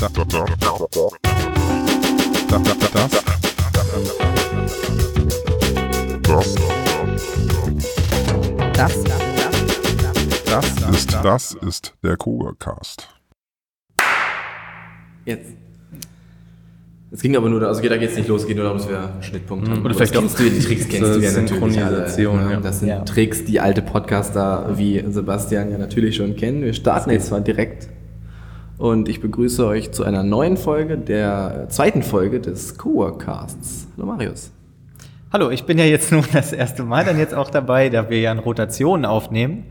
das, das, das, das ist, das ist der Kugelcast. Jetzt. Es ging aber nur, also da geht es nicht los, es geht nur darum, dass wir einen Schnittpunkt haben. Oder vielleicht kennst du die Tricks, kennst du ja natürlich alle. Synchronisation, ne? ja. Das sind Ja. Tricks, die alte Podcaster wie Sebastian ja natürlich schon kennen. Wir starten jetzt zwar direkt und ich begrüße euch zu einer neuen Folge, der zweiten Folge des Coworkcasts. Hallo Marius. Hallo, ich bin ja jetzt nun das erste Mal dann jetzt auch dabei, da wir ja in Rotationen aufnehmen.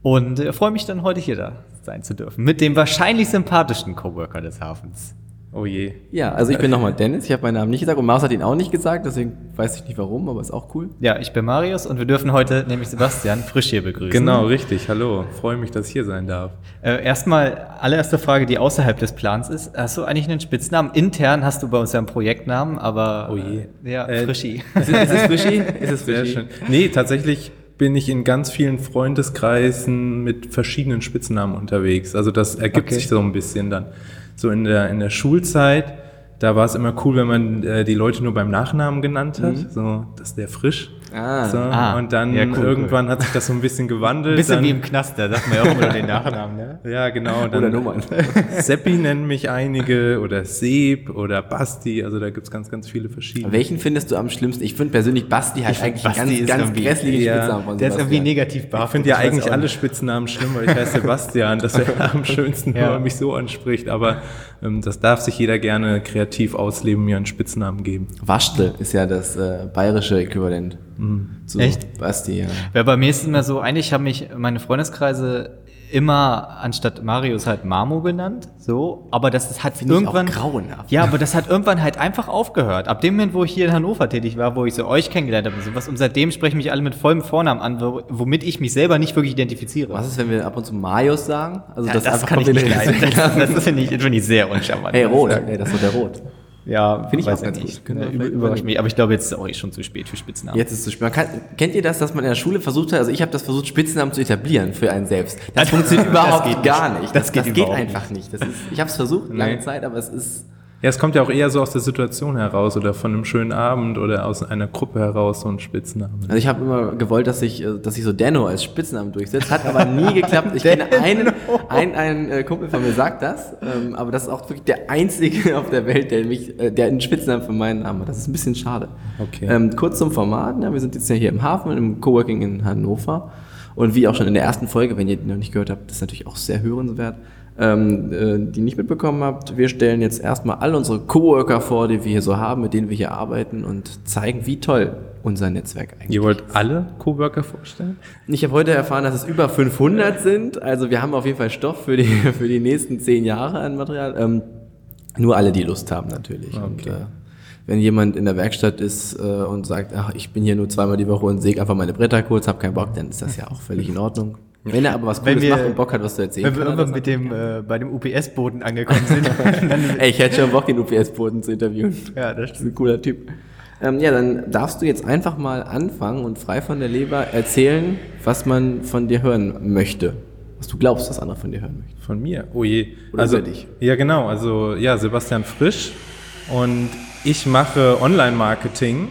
Und äh, freue mich dann heute hier da sein zu dürfen. Mit dem wahrscheinlich sympathischsten Coworker des Hafens. Oh je. Ja, also ich bin nochmal Dennis, ich habe meinen Namen nicht gesagt und Marius hat ihn auch nicht gesagt, deswegen weiß ich nicht warum, aber ist auch cool. Ja, ich bin Marius und wir dürfen heute nämlich Sebastian frisch hier begrüßen. Genau, richtig. Hallo. Freue mich, dass ich hier sein darf. Äh, erstmal, allererste Frage, die außerhalb des Plans ist. Hast du eigentlich einen Spitznamen? Intern hast du bei uns ja einen Projektnamen, aber. Oh je. Äh, ja, Äh, Frischi. Ist es, ist es Frischi? Ist es Sehr Frischi? schön. Nee, tatsächlich bin ich in ganz vielen Freundeskreisen mit verschiedenen Spitznamen unterwegs. Also das ergibt Okay. sich so ein bisschen dann. So in der, in der Schulzeit, da war es immer cool, wenn man äh, die Leute nur beim Nachnamen genannt hat. So, das ist der frisch. Ah. so, Ah. und dann Ja, cool, irgendwann hat sich das so ein bisschen gewandelt. Bisschen dann, wie im Knast, da sagt man ja auch immer den Nachnamen, ne? Ja, genau. Dann Oder Nummern. Seppi nennen mich einige oder Seb oder Basti. Also da gibt's ganz, ganz viele verschiedene. Welchen findest du am schlimmsten? Ich finde persönlich Basti halt eigentlich Basti einen ist ganz, ganz grässlichen ja, Spitznamen von Der ist irgendwie Sebastian. negativ Ich behaftet. finde ja eigentlich alle. Spitznamen schlimm, weil ich heiße Sebastian. Das wäre am schönsten, wenn Ja. man mich so anspricht. Aber ähm, das darf sich jeder gerne kreativ ausleben, mir einen Spitznamen geben. Waschtel ist ja das äh, bayerische Äquivalent zu Echt? Basti. Ja. Ja, bei mir ist es immer so, eigentlich haben mich meine Freundeskreise immer anstatt Marius halt Marmo genannt, so, aber das hat Finde ich irgendwann grauenhaft. Ja, aber das hat irgendwann halt einfach aufgehört. Ab dem Moment, wo ich hier in Hannover tätig war, wo ich so euch kennengelernt habe und sowas, und seitdem sprechen mich alle mit vollem Vornamen an, wo, womit ich mich selber nicht wirklich identifiziere. Was ist, wenn wir ab und zu Marius sagen? Also Ja, das, das, kann ich nicht leiden. Das, das finde ich, finde ich sehr uncharmant. Hey, Rot. Hey, das ist der Rot. Ja, Finde ich auch ganz nicht. gut. Ja, überrascht mich. Aber ich glaube, jetzt ist es auch schon zu spät für Spitznamen. Jetzt ist es zu spät. Kann, kennt ihr das, dass man in der Schule versucht hat, also ich habe das versucht, Spitznamen zu etablieren für einen selbst. Das funktioniert Das überhaupt geht nicht. gar nicht. Das geht überhaupt einfach nicht. Das ist, ich habe es versucht, lange. Zeit, aber es ist... Ja, es kommt ja auch eher so aus der Situation heraus oder von einem schönen Abend oder aus einer Gruppe heraus so ein Spitznamen. Also ich habe immer gewollt, dass ich, äh, dass ich so Denno als Spitznamen durchsetze. Hat aber nie geklappt. Ich kenne einen, ein, ein äh, Kumpel von mir sagt das, ähm, aber das ist auch wirklich der einzige auf der Welt, der mich, äh, der einen Spitznamen für meinen Namen hat. Das ist ein bisschen schade. Okay. Ähm, kurz zum Format. Ne? Wir sind jetzt ja hier im Hafen, im Coworking in Hannover. Und wie auch schon in der ersten Folge, wenn ihr die noch nicht gehört habt, das ist natürlich auch sehr hörenswert, ähm, äh, die nicht mitbekommen habt, wir stellen jetzt erstmal all unsere Coworker vor, die wir hier so haben, mit denen wir hier arbeiten und zeigen, wie toll unser Netzwerk eigentlich Ihr wollt alle Coworker vorstellen? ich habe heute erfahren, dass es über 500 sind. Also wir haben auf jeden Fall Stoff für die, für die nächsten zehn Jahre an Material. Ähm, nur alle, die Lust haben natürlich. Und Okay. äh, wenn jemand in der Werkstatt ist äh, und sagt, ach, ich bin hier nur zweimal die Woche und säge einfach meine Bretter kurz, hab keinen Bock, dann ist das ja auch völlig in Ordnung. Wenn er aber was Cooles wir- macht und Bock hat, was zu erzählen, Wenn wir irgendwann mit dem, äh, bei dem UPS-Boden angekommen sind, Ey, ich hätte schon Bock, den UPS-Boden zu interviewen. ja, das Das ist ein cooler Typ. Ähm, ja, dann darfst du jetzt einfach mal anfangen und frei von der Leber erzählen, was man von dir hören möchte. Was du glaubst, was andere von dir hören möchten. Von mir? Oh je. Oder also, dich. Ja, genau. Also, ja, Sebastian Frisch. Und ich mache Online-Marketing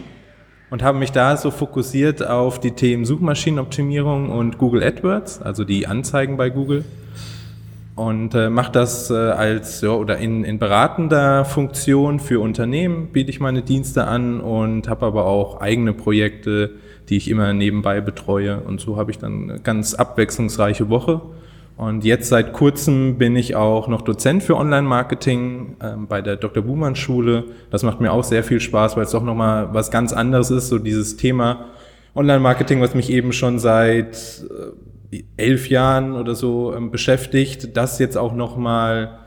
und habe mich da so fokussiert auf die Themen Suchmaschinenoptimierung und Google AdWords, also die Anzeigen bei Google. Und äh, mache das äh, als, ja, oder in, in beratender Funktion für Unternehmen biete ich meine Dienste an und habe aber auch eigene Projekte, die ich immer nebenbei betreue. Und so habe ich dann eine ganz abwechslungsreiche Woche. Und jetzt seit kurzem bin ich auch noch Dozent für Online-Marketing ähm, bei der Dr. Buhmann Schule. Das macht mir auch sehr viel Spaß, weil es doch nochmal was ganz anderes ist, so dieses Thema Online-Marketing, was mich eben schon seit äh, elf Jahren oder so ähm, beschäftigt, das jetzt auch nochmal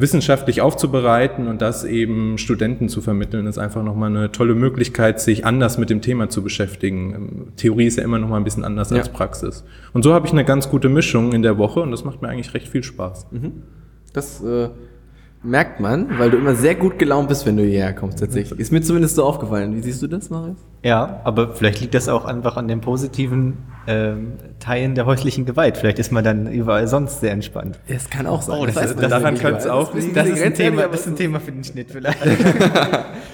wissenschaftlich aufzubereiten und das eben Studenten zu vermitteln, ist einfach nochmal eine tolle Möglichkeit, sich anders mit dem Thema zu beschäftigen. Ähm, Theorie ist ja immer nochmal ein bisschen anders Ja. als Praxis. Und so habe ich eine ganz gute Mischung in der Woche und das macht mir eigentlich recht viel Spaß. Das äh, merkt man, weil du immer sehr gut gelaunt bist, wenn du hierher kommst tatsächlich. Ist mir zumindest so aufgefallen. Wie siehst du das, Marius? Ja, aber vielleicht liegt das auch einfach an dem positiven ähm, Teilen der häuslichen Gewalt. Vielleicht ist man dann überall sonst sehr entspannt. Das kann auch sein. Oh, das weiß ist- man daran nicht, könnte es auch das liegen. Das ist ein Thema, das ist ein Thema für den Schnitt vielleicht.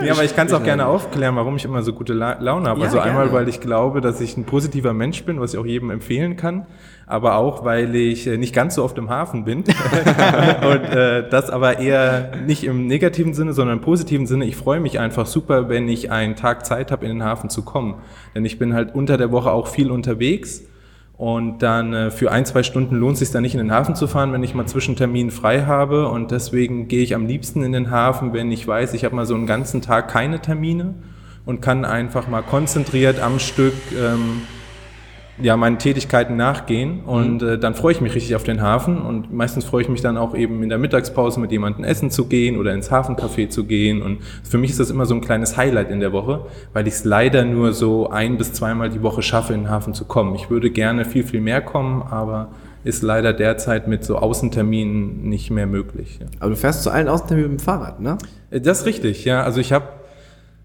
Ja, aber ich kann es auch gerne aufklären, warum ich immer so gute La Laune habe. Ja, also einmal, gerne. weil ich glaube, dass ich ein positiver Mensch bin, was ich auch jedem empfehlen kann, aber auch, weil ich äh, nicht ganz so oft im Hafen bin. Und äh, das aber eher nicht im negativen Sinne, sondern im positiven Sinne. Ich freue mich einfach super, wenn ich einen Tag Zeit habe, in den Hafen zu kommen. Denn ich bin halt unter der Woche auch viel unterwegs. Und dann äh, für ein, zwei Stunden lohnt es sich dann nicht in den Hafen zu fahren, wenn ich mal Zwischentermin frei habe. Und deswegen gehe ich am liebsten in den Hafen, wenn ich weiß, ich habe mal so einen ganzen Tag keine Termine und kann einfach mal konzentriert am Stück ähm, ja, meinen Tätigkeiten nachgehen. Und äh, dann freue ich mich richtig auf den Hafen. Und meistens freue ich mich dann auch eben in der Mittagspause mit jemandem essen zu gehen oder ins Hafencafé zu gehen. Und für mich ist das immer so ein kleines Highlight in der Woche, weil ich es leider nur so ein bis zweimal die Woche schaffe, in den Hafen zu kommen. Ich würde gerne viel, viel mehr kommen, aber ist leider derzeit mit so Außenterminen nicht mehr möglich. Ja. Aber du fährst zu allen Außenterminen mit dem Fahrrad, ne? Äh, Das ist richtig, ja. Also ich habe,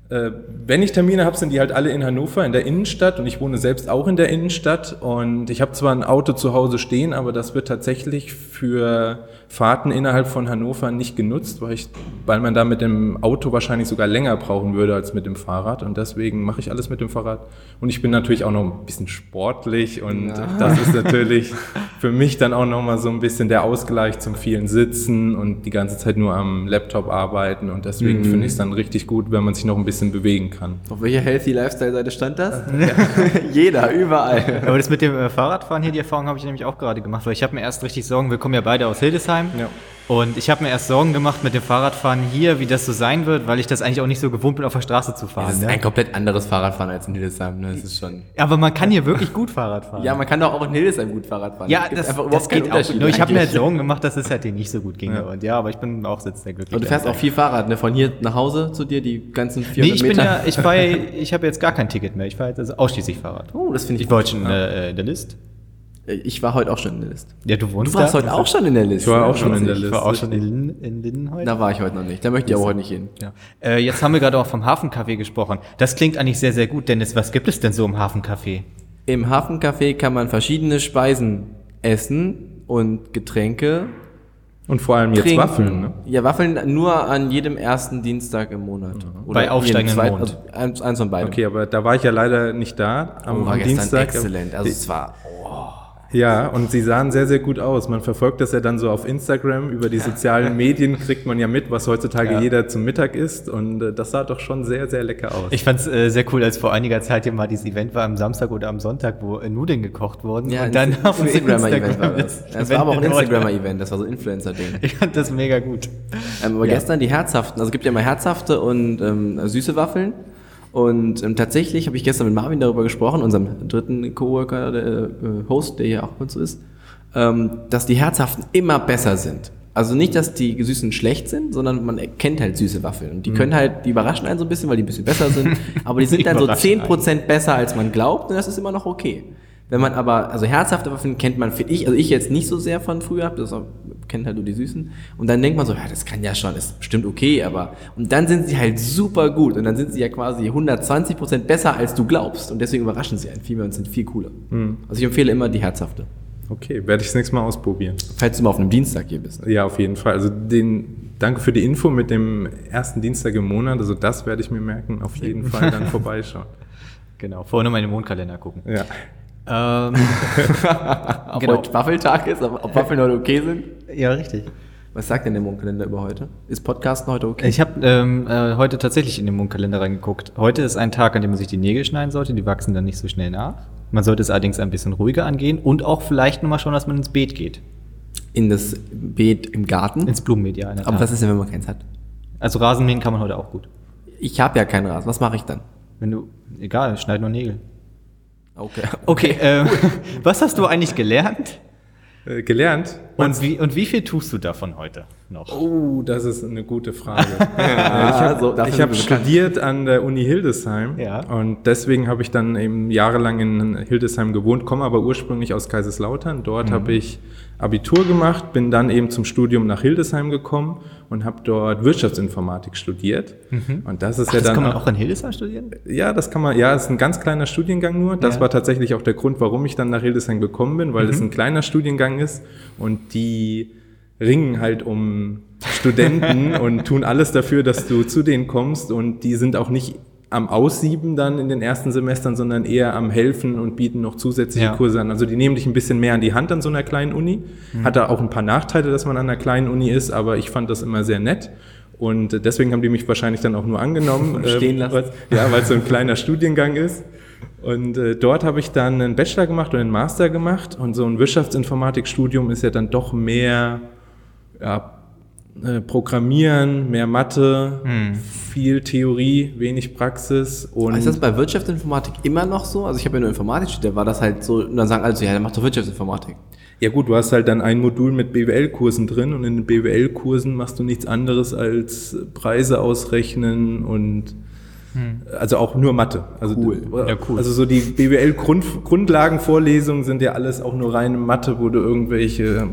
wenn ich Termine habe, sind die halt alle in Hannover, in der Innenstadt. Und ich wohne selbst auch in der Innenstadt. Und ich habe zwar ein Auto zu Hause stehen, aber das wird tatsächlich für Fahrten innerhalb von Hannover nicht genutzt, weil, ich, weil man da mit dem Auto wahrscheinlich sogar länger brauchen würde als mit dem Fahrrad und deswegen mache ich alles mit dem Fahrrad und ich bin natürlich auch noch ein bisschen sportlich und das ist natürlich für mich dann auch nochmal so ein bisschen der Ausgleich zum vielen Sitzen und die ganze Zeit nur am Laptop arbeiten und deswegen finde ich es dann richtig gut, wenn man sich noch ein bisschen bewegen kann. Auf welcher Healthy Lifestyle-Seite stand das? Jeder, überall. Aber das mit dem äh, Fahrradfahren hier, die Erfahrung habe ich nämlich auch gerade gemacht, weil ich habe mir erst richtig Sorgen, wir kommen ja beide aus Hildesheim. Ja. Und ich habe mir erst Sorgen gemacht mit dem Fahrradfahren hier, wie das so sein wird, weil ich das eigentlich auch nicht so gewohnt bin, auf der Straße zu fahren. Das ist Ne? ein komplett anderes Fahrradfahren als in Hildesheim, ne? Das ist schon. Aber man kann hier wirklich gut Fahrrad fahren. Ja, man kann doch auch in Hildesheim gut Fahrrad fahren. ja das, das keinen geht auch. Nur ich habe mir halt. Sorgen gemacht, dass es halt hier nicht so gut ginge. Und ja, aber ich bin auch jetzt sehr glücklich. Und du fährst auch viel Fahrrad, ne? Von hier nach Hause zu dir, die ganzen 400 Nee, ich bin Meter. ja, ich fahre, ich habe jetzt gar kein Ticket mehr. Ich fahre jetzt also ausschließlich Fahrrad. oh, das finde ich Ich war schon äh, in der List. Ich war heute auch schon in der Liste. Ja, du Du wohnst warst da? heute auch schon in der Liste. Ich war auch schon in der Ich Liste. war auch schon in, Linden- in Linden heute. Da war ich heute noch nicht. Da möchte ich aber heute nicht hin. Ja. Äh, jetzt haben wir gerade auch vom Hafencafé gesprochen. Das klingt eigentlich sehr, sehr gut. Dennis, was gibt es denn so im Hafencafé? Im Hafencafé kann man verschiedene Speisen essen und Getränke Und vor allem jetzt trinken. Waffeln, ne? Ja, Waffeln nur an jedem ersten Dienstag im Monat. Oder Bei aufsteigendem Mond. Also eins, eins von beiden. Okay, aber da war ich ja leider nicht da am, Oh, war am gestern Dienstag. exzellent. Also es war Ja, und sie sahen sehr, sehr gut aus. Man verfolgt das ja dann so auf Instagram. Über die sozialen Medien kriegt man ja mit, was heutzutage Ja. jeder zum Mittag isst. Und äh, das sah doch schon sehr, sehr lecker aus. Ich fand es äh, sehr cool, als vor einiger Zeit hier mal dieses Event war am Samstag oder am Sonntag, wo äh, Nudeln gekocht wurden. ja, und dann auf Instagrammer-Event war das. das war aber auch ein Event Instagrammer-Event, das war so ein Influencer-Ding. Ich fand das mega gut. Ähm, aber Ja. gestern die herzhaften, also es gibt ja mal herzhafte und ähm, süße Waffeln. Und ähm, tatsächlich habe ich gestern mit Marvin darüber gesprochen, unserem dritten Coworker, der äh, Host, der hier auch bei uns so ist, ähm, dass die herzhaften immer besser sind. Also nicht, dass die süßen schlecht sind, sondern man erkennt halt süße Waffeln. Und die können halt, die überraschen einen so ein bisschen, weil die ein bisschen besser sind. Aber die sind dann so Überraschen 10% besser, als man glaubt. Und das ist immer noch okay. Wenn man aber, also herzhafte Waffeln kennt man, finde ich, also ich jetzt nicht so sehr von früher, das kennt halt nur die Süßen. Und dann denkt man so, ja, das kann ja schon, ist bestimmt okay, aber, und dann sind sie halt super gut. Und dann sind sie ja quasi 120% besser, als du glaubst. Und deswegen überraschen sie einen viel mehr und sind viel cooler. Also ich empfehle immer die herzhafte. Okay, werde ich das nächste Mal ausprobieren. Falls du mal auf einem Dienstag hier bist. Ja, auf jeden Fall. Also den, danke für die Info mit dem ersten Dienstag im Monat. Also das werde ich mir merken. Auf jeden Fall dann vorbeischauen. Genau, vorher noch mal in den Mondkalender gucken. Ja. Ähm, Ob Genau. heute Waffeltag ist, ob, ob Waffeln heute okay sind. ja, richtig. Was sagt denn der Mondkalender über heute? Ist Podcasten heute okay? Ich habe ähm, äh, heute tatsächlich in den Mondkalender reingeguckt. Heute ist ein Tag, an dem man sich die Nägel schneiden sollte. Die wachsen dann nicht so schnell nach. Man sollte es allerdings ein bisschen ruhiger angehen und auch vielleicht nochmal schauen, dass man ins Beet geht. In das Beet im Garten. Ins Blumenbeet, ja. Aber was ist denn, wenn man keins hat? also Rasenmähen kann man heute auch gut. Ich habe ja keinen Rasen. Was mache ich dann? Wenn du, egal, schneid nur Nägel. Okay. Okay, ähm, was hast du eigentlich gelernt? Äh, gelernt. Und wie, und wie viel tust du davon heute noch? Oh, das ist eine gute Frage. Ja, ich habe so, dafür ich hab studiert an der Uni Hildesheim Ja. und deswegen habe ich dann eben jahrelang in Hildesheim gewohnt, komme aber ursprünglich aus Kaiserslautern. Dort habe ich Abitur gemacht, bin dann eben zum Studium nach Hildesheim gekommen und habe dort Wirtschaftsinformatik studiert. Und das ist Ach, ja das dann kann man auch in Hildesheim studieren? ja, das kann man, ja, es ist ein ganz kleiner Studiengang nur. Das Ja. war tatsächlich auch der Grund, warum ich dann nach Hildesheim gekommen bin, weil es ein kleiner Studiengang ist und die ringen halt um Studenten und tun alles dafür, dass du zu denen kommst und die sind auch nicht am Aussieben dann in den ersten Semestern, sondern eher am Helfen und bieten noch zusätzliche Ja. Kurse an. Also die nehmen dich ein bisschen mehr an die Hand an so einer kleinen Uni. Hat da auch ein paar Nachteile, dass man an einer kleinen Uni ist, aber ich fand das immer sehr nett. Und deswegen haben die mich wahrscheinlich dann auch nur angenommen. Und stehen lassen. weil's- ja, weil es so ein kleiner Studiengang ist. Und äh, dort habe ich dann einen Bachelor gemacht und einen Master gemacht. Und so ein Wirtschaftsinformatikstudium ist ja dann doch mehr ja, äh, Programmieren, mehr Mathe, viel Theorie, wenig Praxis. Und Ist das bei Wirtschaftsinformatik immer noch so? Also ich habe ja nur Informatik studiert, da war das halt so, und dann sagen alle so, ja, dann mach doch Wirtschaftsinformatik. ja gut, du hast halt dann ein Modul mit BWL-Kursen drin und in den BWL-Kursen machst du nichts anderes als Preise ausrechnen und also auch nur Mathe. Also, Cool. Ja, cool. Also so die BWL-Grundlagenvorlesungen sind ja alles auch nur reine Mathe, wo du irgendwelche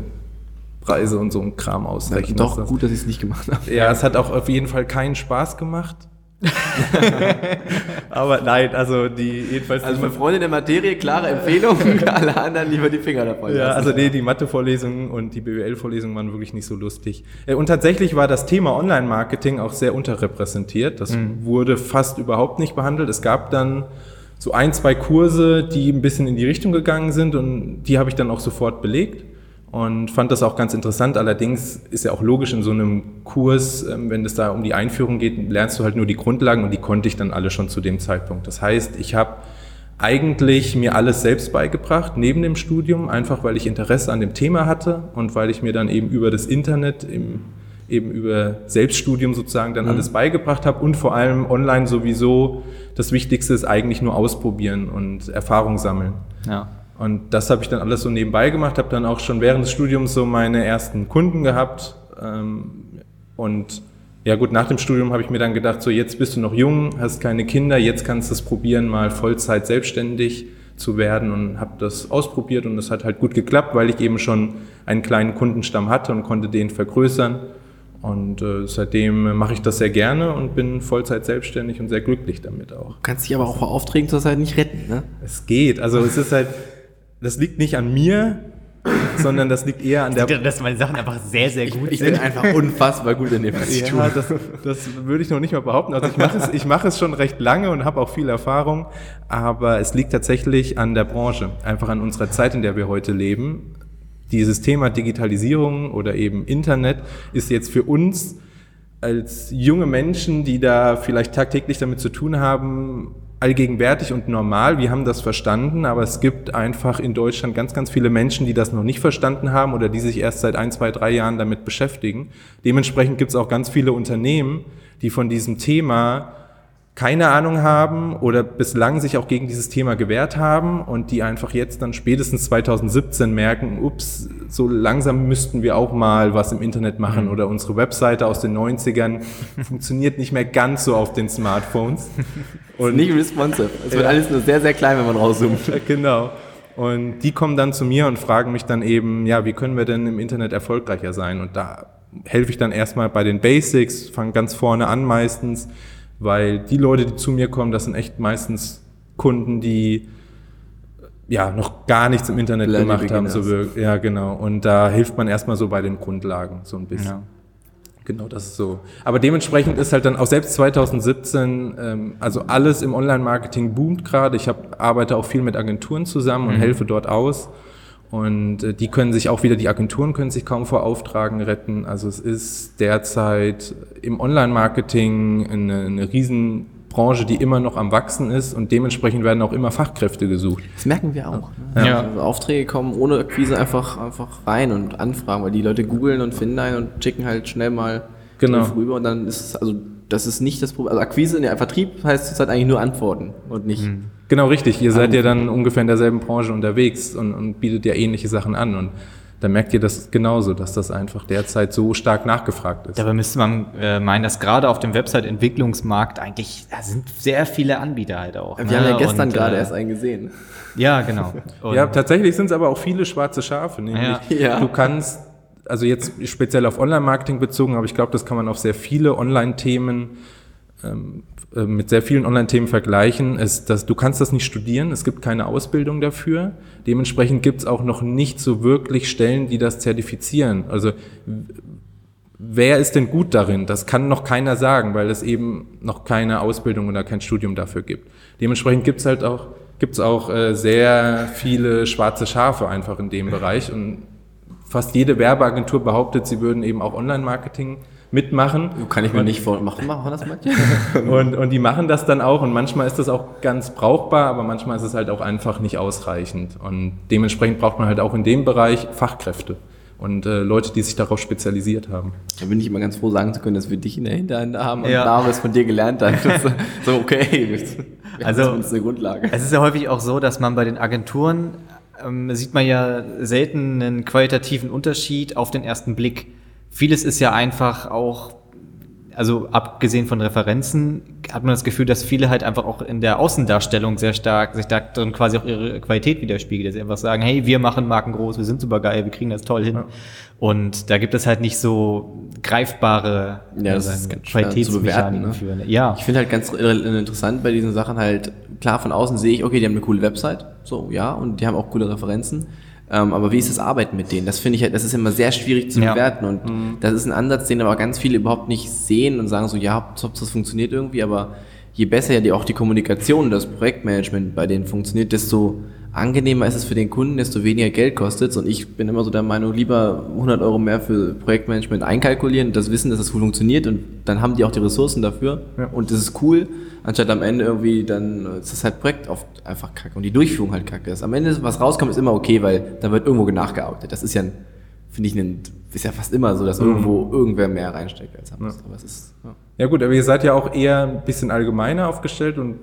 Preise und so ein Kram ausrechnest. Doch Das- gut, dass ich es nicht gemacht habe. Ja, es hat auch auf jeden Fall keinen Spaß gemacht. Aber nein, also die jedenfalls Also für Freunde der Materie, klare Empfehlung, alle anderen lieber die Finger davon Ja, lassen. also nee, die Mathe-Vorlesungen und die BWL-Vorlesungen waren wirklich nicht so lustig. Äh, Und tatsächlich war das Thema Online-Marketing auch sehr unterrepräsentiert. Das wurde fast überhaupt nicht behandelt. Es gab dann so ein, zwei Kurse, die ein bisschen in die Richtung gegangen sind und die habe ich dann auch sofort belegt und fand das auch ganz interessant. Allerdings ist ja auch logisch in so einem Kurs, ähm, wenn es da um die Einführung geht, lernst du halt nur die Grundlagen und die konnte ich dann alle schon zu dem Zeitpunkt. Das heißt, ich habe eigentlich mir alles selbst beigebracht, neben dem Studium, einfach weil ich Interesse an dem Thema hatte und weil ich mir dann eben über das Internet, im, eben über Selbststudium sozusagen dann alles beigebracht habe und vor allem online sowieso das Wichtigste ist eigentlich nur ausprobieren und Erfahrung sammeln. Ja. Und das habe ich dann alles so nebenbei gemacht, habe dann auch schon während des Studiums so meine ersten Kunden gehabt. Ähm, und ja gut, nach dem Studium habe ich mir dann gedacht, so jetzt bist du noch jung, hast keine Kinder, jetzt kannst du es probieren, mal Vollzeit selbstständig zu werden und habe das ausprobiert und es hat halt gut geklappt, weil ich eben schon einen kleinen Kundenstamm hatte und konnte den vergrößern. Und äh, seitdem mache ich das sehr gerne und bin Vollzeit selbstständig und sehr glücklich damit auch. Kannst dich aber auch vor Aufträgen zur Zeit nicht retten, ne? Es geht. Also es ist halt, das liegt nicht an mir, sondern das liegt eher an der. Dass meine Sachen einfach sehr, sehr gut Ich bin einfach unfassbar gut in dem, was ich tue. Ja, das, das würde ich noch nicht mal behaupten. Also ich mache es, ich mache es schon recht lange und habe auch viel Erfahrung, aber es liegt tatsächlich an der Branche, einfach an unserer Zeit, in der wir heute leben. Dieses Thema Digitalisierung oder eben Internet ist jetzt für uns als junge Menschen, die da vielleicht tagtäglich damit zu tun haben, allgegenwärtig und normal. Wir haben das verstanden, aber es gibt einfach in Deutschland ganz, ganz viele Menschen, die das noch nicht verstanden haben oder die sich erst seit ein, zwei, drei Jahren damit beschäftigen. Dementsprechend gibt es auch ganz viele Unternehmen, die von diesem Thema keine Ahnung haben oder bislang sich auch gegen dieses Thema gewehrt haben und die einfach jetzt dann spätestens 2017 merken, ups, so langsam müssten wir auch mal was im Internet machen oder unsere Webseite aus den 90ern funktioniert nicht mehr ganz so auf den Smartphones. Und nicht responsive. Es wird Ja. alles nur sehr, sehr klein, wenn man rauszoomt. Genau. Und die kommen dann zu mir und fragen mich dann eben, ja, wie können wir denn im Internet erfolgreicher sein? Und da helfe ich dann erstmal bei den Basics, fange ganz vorne an meistens, weil die Leute, die zu mir kommen, das sind echt meistens Kunden, die ja noch gar nichts im Internet Bloody gemacht haben. So ja, genau. Und da hilft man erstmal so bei den Grundlagen so ein bisschen. Ja. Genau, das ist so. Aber dementsprechend ist halt dann auch selbst 2017, ähm, also alles im Online-Marketing boomt gerade. Ich hab, arbeite auch viel mit Agenturen zusammen und helfe dort aus. Und äh, die können sich auch wieder, die Agenturen können sich kaum vor Auftragen retten. Also es ist derzeit im Online-Marketing eine, eine Riesenbranche, die immer noch am Wachsen ist und dementsprechend werden auch immer Fachkräfte gesucht. Das merken wir auch. Ne? Ja. Also Aufträge kommen ohne Akquise einfach, einfach rein und anfragen, weil die Leute googeln und finden einen und schicken halt schnell mal Genau. Rüber und dann ist es, also das ist nicht das Problem. Also Akquise, ja, Vertrieb heißt zurzeit eigentlich nur antworten und nicht. Genau, richtig. Ihr seid ja dann ungefähr in derselben Branche unterwegs und, und bietet ja ähnliche Sachen an. Und da merkt ihr das genauso, dass das einfach derzeit so stark nachgefragt ist. Dabei müsste man äh, meinen, dass gerade auf dem Website-Entwicklungsmarkt eigentlich, da sind sehr viele Anbieter halt auch. Wir ne? haben ja gestern Und, gerade äh, erst einen gesehen. Ja, genau. Und, Ja, tatsächlich sind es aber auch viele schwarze Schafe. Nämlich Ja. Ja. du kannst, also jetzt speziell auf Online-Marketing bezogen, aber ich glaube, das kann man auf sehr viele Online-Themen ähm, äh, mit sehr vielen Online-Themen vergleichen, ist, dass du kannst das nicht studieren, es gibt keine Ausbildung dafür. Dementsprechend gibt es auch noch nicht so wirklich Stellen, die das zertifizieren. Also wer ist denn gut darin? Das kann noch keiner sagen, weil es eben noch keine Ausbildung oder kein Studium dafür gibt. Dementsprechend gibt es halt auch, gibt's auch äh, sehr viele schwarze Schafe einfach in dem Bereich und fast jede Werbeagentur behauptet, sie würden eben auch Online-Marketing mitmachen. Kann ich mir nicht vor. Machen das manche? Und, und die machen das dann auch und manchmal ist das auch ganz brauchbar, aber manchmal ist es halt auch einfach nicht ausreichend. Und dementsprechend braucht man halt auch in dem Bereich Fachkräfte und äh, Leute, die sich darauf spezialisiert haben. Da bin ich immer ganz froh, sagen zu können, dass wir dich in der Hinterhand haben und Ja. Name es von dir gelernt hat. Das ist so, okay. Also- zumindest eine Grundlage. Es ist ja häufig auch so, dass man bei den Agenturen ähm, sieht man ja selten einen qualitativen Unterschied auf den ersten Blick. Vieles ist ja einfach auch, also abgesehen von Referenzen, hat man das Gefühl, dass viele halt einfach auch in der Außendarstellung sehr stark, sich da drin quasi auch ihre Qualität widerspiegelt. Dass sie einfach sagen, hey, wir machen Marken groß, wir sind super geil, wir kriegen das toll hin. Und da gibt es halt nicht so greifbare Ja, das äh, ist ganz schwer zu Qualitätsmechaniken bewerten, ne? für. Ne? Ja. Ich finde halt ganz interessant bei diesen Sachen halt, klar, von außen sehe ich, okay, die haben eine coole Website, so, ja, und die haben auch coole Referenzen. Ähm, aber wie ist das Arbeiten mit denen? Das finde ich halt, das ist immer sehr schwierig zu Ja. bewerten und das ist ein Ansatz, den aber ganz viele überhaupt nicht sehen und sagen so, ja, Hauptsache das funktioniert irgendwie, aber je besser ja die, auch die Kommunikation, das Projektmanagement bei denen funktioniert, desto angenehmer ist es für den Kunden, desto weniger Geld kostet es. Und ich bin immer so der Meinung, lieber 100 Euro mehr für Projektmanagement einkalkulieren und das Wissen, dass es gut funktioniert und dann haben die auch die Ressourcen dafür Ja. und das ist cool, anstatt am Ende irgendwie dann ist das halt Projekt oft einfach kacke und die Durchführung halt kacke ist. Am Ende, was rauskommt, ist immer okay, weil dann wird irgendwo nachgearbeitet. Das ist ja, finde ich, ein, ist ja fast immer so, dass irgendwo irgendwer mehr reinsteckt als. Aber es ist, ja. Ja gut, aber ihr seid ja auch eher ein bisschen allgemeiner aufgestellt und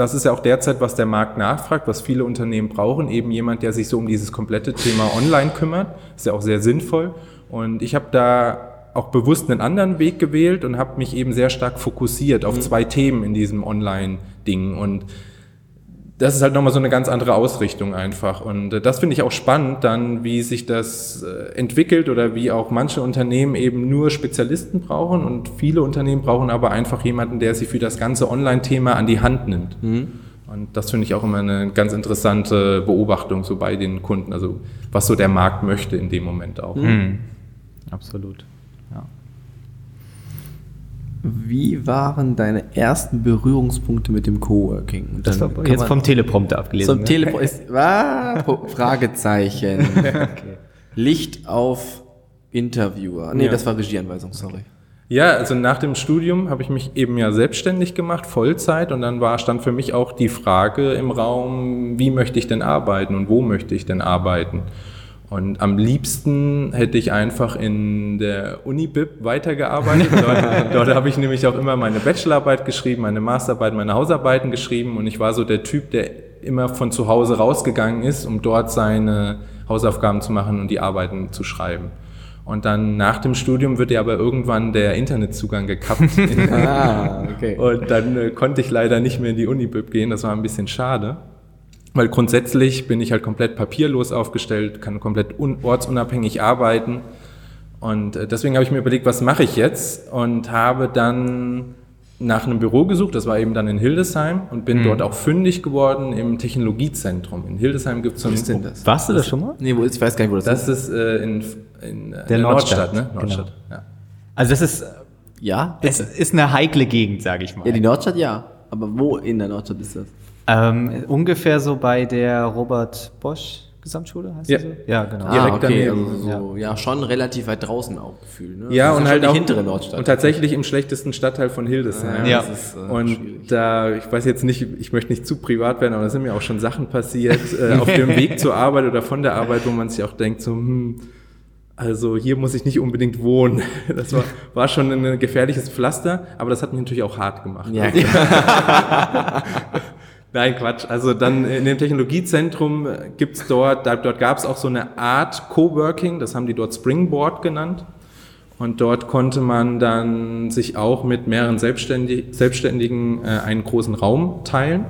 das ist ja auch derzeit, was der Markt nachfragt, was viele Unternehmen brauchen, eben jemand, der sich so um dieses komplette Thema Online kümmert. Ist ja auch sehr sinnvoll. Und ich habe da auch bewusst einen anderen Weg gewählt und habe mich eben sehr stark fokussiert auf zwei Themen in diesem Online-Ding. Und das ist halt nochmal so eine ganz andere Ausrichtung einfach. Und äh, das finde ich auch spannend dann, wie sich das äh, entwickelt oder wie auch manche Unternehmen eben nur Spezialisten brauchen und viele Unternehmen brauchen aber einfach jemanden, der sich für das ganze Online-Thema an die Hand nimmt. Und das finde ich auch immer eine ganz interessante Beobachtung so bei den Kunden, also was so der Markt möchte in dem Moment auch. Hm. Absolut. Ja. Wie waren deine ersten Berührungspunkte mit dem Coworking? Und Das war jetzt vom Teleprompter abgelesen. Zum ne? Telefon ist ah, Fragezeichen. Licht auf Interviewer. Nee, Ja. das war Regieanweisung, sorry. Ja, also nach dem Studium habe ich mich eben ja selbstständig gemacht, Vollzeit, und dann war, stand für mich auch die Frage im Raum, wie möchte ich denn arbeiten und wo möchte ich denn arbeiten? Und am liebsten hätte ich einfach in der Uni-Bib weitergearbeitet. Dort, dort habe ich nämlich auch immer meine Bachelorarbeit geschrieben, meine Masterarbeit, meine Hausarbeiten geschrieben und ich war so der Typ, der immer von zu Hause rausgegangen ist, um dort seine Hausaufgaben zu machen und die Arbeiten zu schreiben. Und dann nach dem Studium wird ja aber irgendwann der Internetzugang gekappt. Ah, okay. Und dann äh, konnte ich leider nicht mehr in die Unibib gehen. Das war ein bisschen schade. Weil grundsätzlich bin ich halt komplett papierlos aufgestellt, kann komplett un ortsunabhängig arbeiten. Und äh, deswegen habe ich mir überlegt, was mache ich jetzt? Und habe dann nach einem Büro gesucht, das war eben dann in Hildesheim und bin dort auch fündig geworden im Technologiezentrum. In Hildesheim gibt es so Wo ein ist denn das? Warst du das schon mal? Nee, wo ist, ich weiß gar nicht, wo das, Das ist. ist äh, in, in äh, Der Nordstadt, ne? genau. Nordstadt, ja. Also das ist, Ja, es bitte. ist eine heikle Gegend, sage ich mal. Ja, die Nordstadt ja. Aber wo in der Nordstadt ist das? Ähm, ungefähr so bei der Robert Bosch Gesamtschule heißt Ja. so? Ja, genau. Ja. Direkt ah, okay, daneben. also so, ja. schon relativ weit draußen auch gefühlt. Ne? Ja, und halt auch hintere Nordstadt. Und tatsächlich im schlechtesten Stadtteil von Hildesheim. Ja. das ist, äh, Und schwierig. da, ich weiß jetzt nicht, ich möchte nicht zu privat werden, aber da sind mir auch schon Sachen passiert äh, auf dem Weg zur Arbeit oder von der Arbeit, wo man sich auch denkt, so, hm, also hier muss ich nicht unbedingt wohnen. Das war, war schon ein gefährliches Pflaster, aber das hat mich natürlich auch hart gemacht. Ja, Also, Nein, Quatsch. Also dann in dem Technologiezentrum gibt's dort, da, dort gab es auch so eine Art Coworking, das haben die dort Springboard genannt. Und dort konnte man dann sich auch mit mehreren Selbstständig Selbstständigen äh, einen großen Raum teilen.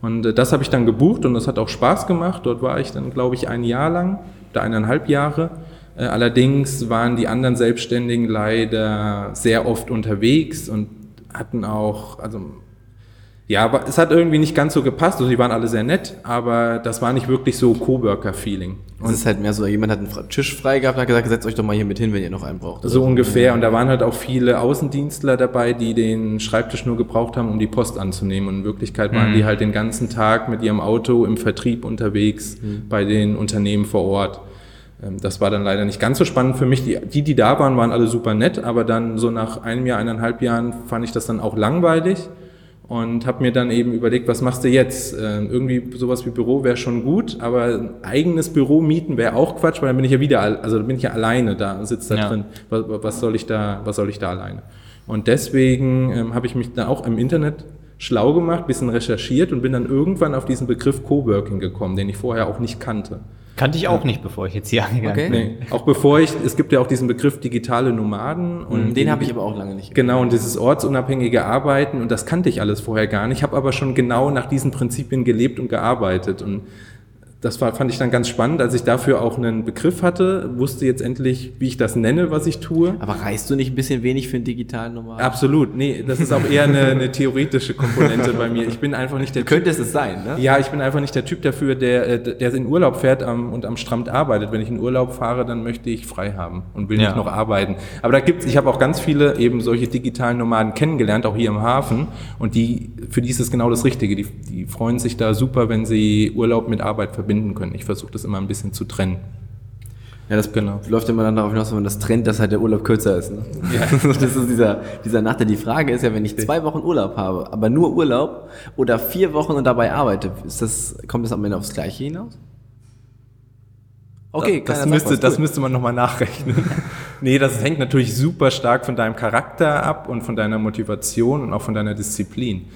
Und äh, das habe ich dann gebucht und das hat auch Spaß gemacht. Dort war ich dann, glaube ich, ein Jahr lang oder eineinhalb Jahre. Äh, allerdings waren die anderen Selbstständigen leider sehr oft unterwegs und hatten auch, also ja, aber es hat irgendwie nicht ganz so gepasst. Also die waren alle sehr nett, aber das war nicht wirklich so Coworker-Feeling. Und es ist halt mehr so, jemand hat einen Tisch frei gehabt und hat gesagt, setzt euch doch mal hier mit hin, wenn ihr noch einen braucht. So ungefähr. Und da waren halt auch viele Außendienstler dabei, die den Schreibtisch nur gebraucht haben, um die Post anzunehmen. Und in Wirklichkeit waren die halt den ganzen Tag mit ihrem Auto im Vertrieb unterwegs bei den Unternehmen vor Ort. Ähm, Das war dann leider nicht ganz so spannend für mich. Die, die, die da waren, waren alle super nett, aber dann so nach einem Jahr, eineinhalb Jahren fand ich das dann auch langweilig und habe mir dann eben überlegt, was machst du jetzt? Ähm, irgendwie sowas wie Büro wäre schon gut, aber ein eigenes Büro mieten wäre auch Quatsch, weil dann bin ich ja wieder, al- also bin ich ja alleine da, sitze da Ja. drin. Was, was soll ich da, was soll ich da alleine? Und deswegen ähm, habe ich mich dann auch im Internet schlau gemacht, bisschen recherchiert und bin dann irgendwann auf diesen Begriff Coworking gekommen, den ich vorher auch nicht kannte. Kannte ich auch nicht, bevor ich jetzt hier angegangen Okay. bin. Nee, auch bevor ich, es gibt ja auch diesen Begriff digitale Nomaden und Den habe ich aber auch lange nicht. Genau, und dieses ortsunabhängige Arbeiten, und das kannte ich alles vorher gar nicht, habe aber schon genau nach diesen Prinzipien gelebt und gearbeitet. Und das war, fand ich dann ganz spannend, als ich dafür auch einen Begriff hatte, wusste jetzt endlich, wie ich das nenne, was ich tue. Aber reist du nicht ein bisschen wenig für einen digitalen Nomaden? Absolut, nee, das ist auch eher eine, eine theoretische Komponente bei mir. Ich bin einfach nicht der Typ, Könnte es sein, ne? ja, ich bin einfach nicht der Typ dafür, der, äh, der in Urlaub fährt am, und am Strand arbeitet. Wenn ich in Urlaub fahre, dann möchte ich frei haben und will Ja. nicht noch arbeiten. Aber da gibt's, ich habe auch ganz viele eben solche digitalen Nomaden kennengelernt, auch hier im Hafen. Und die, für die ist es genau das Richtige. Die, die freuen sich da super, wenn sie Urlaub mit Arbeit verbinden können. Ich versuche das immer ein bisschen zu trennen. Ja, das Genau. läuft immer dann darauf hinaus, wenn man das trennt, dass halt der Urlaub kürzer ist. Ne? Ja. das ist dieser, dieser Nachteil. Die Frage ist ja, wenn ich zwei Wochen Urlaub habe, aber nur Urlaub oder vier Wochen und dabei arbeite, ist das, kommt das am Ende aufs Gleiche hinaus? Okay, das, sagt müsste, was, das müsste man nochmal nachrechnen. nee, das hängt natürlich super stark von deinem Charakter ab und von deiner Motivation und auch von deiner Disziplin.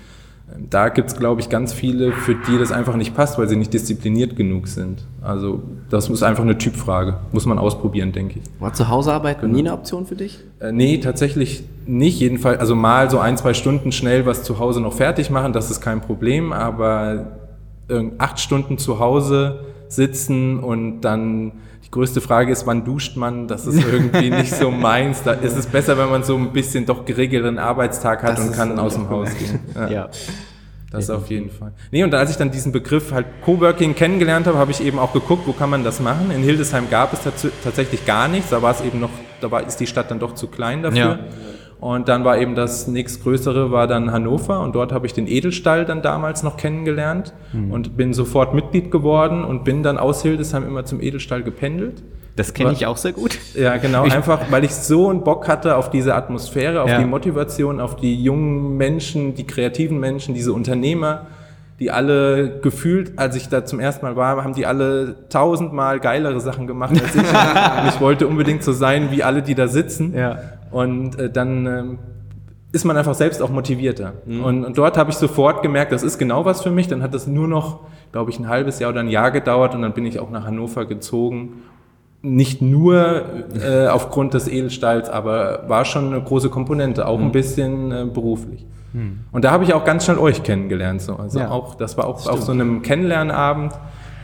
Ähm, Da gibt's, glaube ich, ganz viele, für die das einfach nicht passt, weil sie nicht diszipliniert genug sind. Also das ist einfach eine Typfrage. Muss man ausprobieren, denke ich. War zu Hause arbeiten nie eine Option für dich? Äh, nee, tatsächlich nicht. Jedenfalls, also mal so ein, zwei Stunden schnell was zu Hause noch fertig machen, das ist kein Problem, aber ähm, acht Stunden zu Hause sitzen und dann die größte Frage ist, wann duscht man? Das ist irgendwie nicht so meins. Da ist es besser, wenn man so ein bisschen doch geregelten Arbeitstag hat Das und kann aus dem Haus gehen. Ja. Ja. Das auf jeden Fall. Nee, und als ich dann diesen Begriff halt Coworking kennengelernt habe, habe ich eben auch geguckt, wo kann man das machen. In Hildesheim gab es tats tatsächlich gar nichts, da war es eben noch, da war, ist die Stadt dann doch zu klein dafür. Ja. Und dann war eben das nächstgrößere war dann Hannover und dort habe ich den Edelstall dann damals noch kennengelernt und bin sofort Mitglied geworden und bin dann aus Hildesheim immer zum Edelstall gependelt. Das kenne ich auch sehr gut. Ja, genau, einfach weil ich so einen Bock hatte auf diese Atmosphäre, auf Ja. die Motivation, auf die jungen Menschen, die kreativen Menschen, diese Unternehmer, die alle gefühlt, als ich da zum ersten Mal war, haben die alle tausendmal geilere Sachen gemacht als ich. Und ich wollte unbedingt so sein wie alle, die da sitzen. Ja. Und äh, dann ähm, ist man einfach selbst auch motivierter. Und, und dort habe ich sofort gemerkt, das ist genau was für mich. Dann hat das nur noch, glaube ich, ein halbes Jahr oder ein Jahr gedauert und dann bin ich auch nach Hannover gezogen. Nicht nur äh, aufgrund des Edelstahls, aber war schon eine große Komponente, auch ein bisschen äh, beruflich. Und da habe ich auch ganz schnell euch kennengelernt. So. Also Ja. auch, das war auch auf so einem Kennenlernabend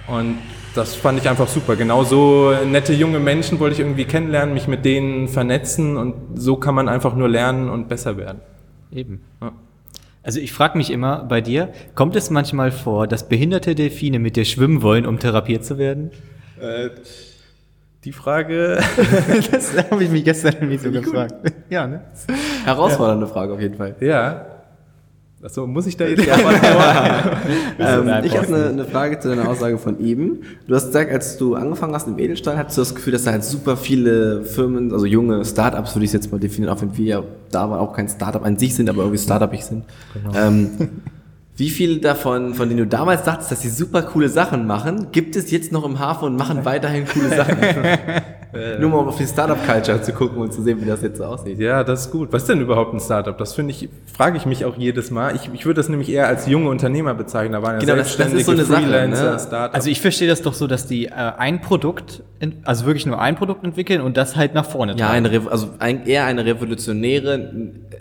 und das fand ich einfach super. Genau so nette junge Menschen wollte ich irgendwie kennenlernen, mich mit denen vernetzen und so kann man einfach nur lernen und besser werden. Eben. Ja. Also ich frage mich immer bei dir, kommt es manchmal vor, dass behinderte Delfine mit dir schwimmen wollen, um therapiert zu werden? Die Frage, das habe ich mich gestern irgendwie so gefragt. Ja, ne? Herausfordernde Frage auf jeden Fall. ja. Achso, muss ich da jetzt? Ähm, Nein, ich habe eine, eine Frage zu deiner Aussage von eben. Du hast gesagt, als du angefangen hast im Edelstahl, hattest du das Gefühl, dass da halt super viele Firmen, also junge Startups, würde ich es jetzt mal definieren, auch wenn wir ja da auch kein Startup an sich sind, aber irgendwie Startupig sind. Ähm, wie viele davon, von denen du damals dachtest, dass sie super coole Sachen machen, gibt es jetzt noch im Hafen und machen weiterhin coole Sachen? Nur mal um auf die Startup-Culture zu gucken und zu sehen, wie das jetzt so aussieht. Ja, das ist gut. Was ist denn überhaupt ein Startup? Das finde ich, frage ich mich auch jedes Mal. Ich, ich würde das nämlich eher als junge Unternehmer bezeichnen. Da waren ja Genau, das- das ist so eine Sache, ne? Startups. Also ich verstehe das doch so, dass die äh, ein Produkt, also wirklich nur ein Produkt entwickeln und das halt nach vorne Ja, treiben. eine, also ein, eher eine revolutionäre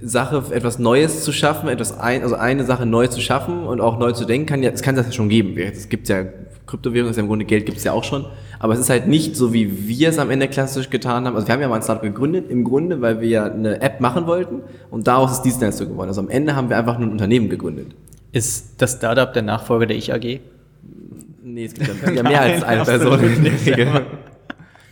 Sache, etwas Neues zu schaffen, etwas ein, also eine Sache neu zu schaffen und auch neu zu denken, kann ja, es kann das ja schon geben. Es gibt ja Kryptowährungen, ist ja im Grunde Geld gibt es ja auch schon, aber es ist halt nicht so, wie wir es am Ende klassisch getan haben. Also wir haben ja mal ein Startup gegründet, im Grunde, weil wir ja eine App machen wollten und daraus ist Dienstleister geworden. Also am Ende haben wir einfach nur ein Unternehmen gegründet. Ist das Startup der Nachfolger der Ich AG? Nee, es gibt ja, ja mehr als eine Person in der Regel.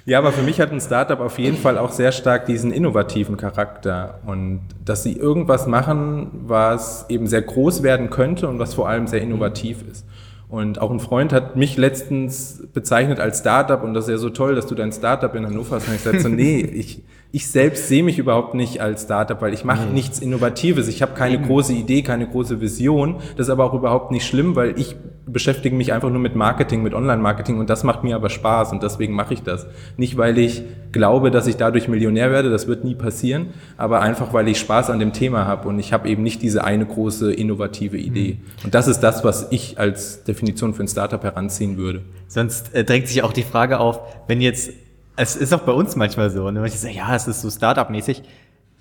Ja, aber für mich hat ein Startup auf jeden Fall auch sehr stark diesen innovativen Charakter und dass sie irgendwas machen, was eben sehr groß werden könnte und was vor allem sehr innovativ ist. Und auch ein Freund hat mich letztens bezeichnet als Startup und das ist ja so toll, dass du dein Startup in Hannover hast. Und ich sagte so, nee, ich, ich selbst sehe mich überhaupt nicht als Startup, weil ich mache nichts Innovatives. Ich habe keine große Idee, keine große Vision. Das ist aber auch überhaupt nicht schlimm, weil ich beschäftige mich einfach nur mit Marketing, mit Online-Marketing und das macht mir aber Spaß und deswegen mache ich das. Nicht, weil ich glaube, dass ich dadurch Millionär werde, das wird nie passieren, aber einfach, weil ich Spaß an dem Thema habe und ich habe eben nicht diese eine große innovative Idee. Und das ist das, was ich als Definition für ein Startup heranziehen würde. Sonst äh, drängt sich auch die Frage auf, wenn jetzt, es ist auch bei uns manchmal so, ne? wenn ich sage, ja, es ist so Startup-mäßig.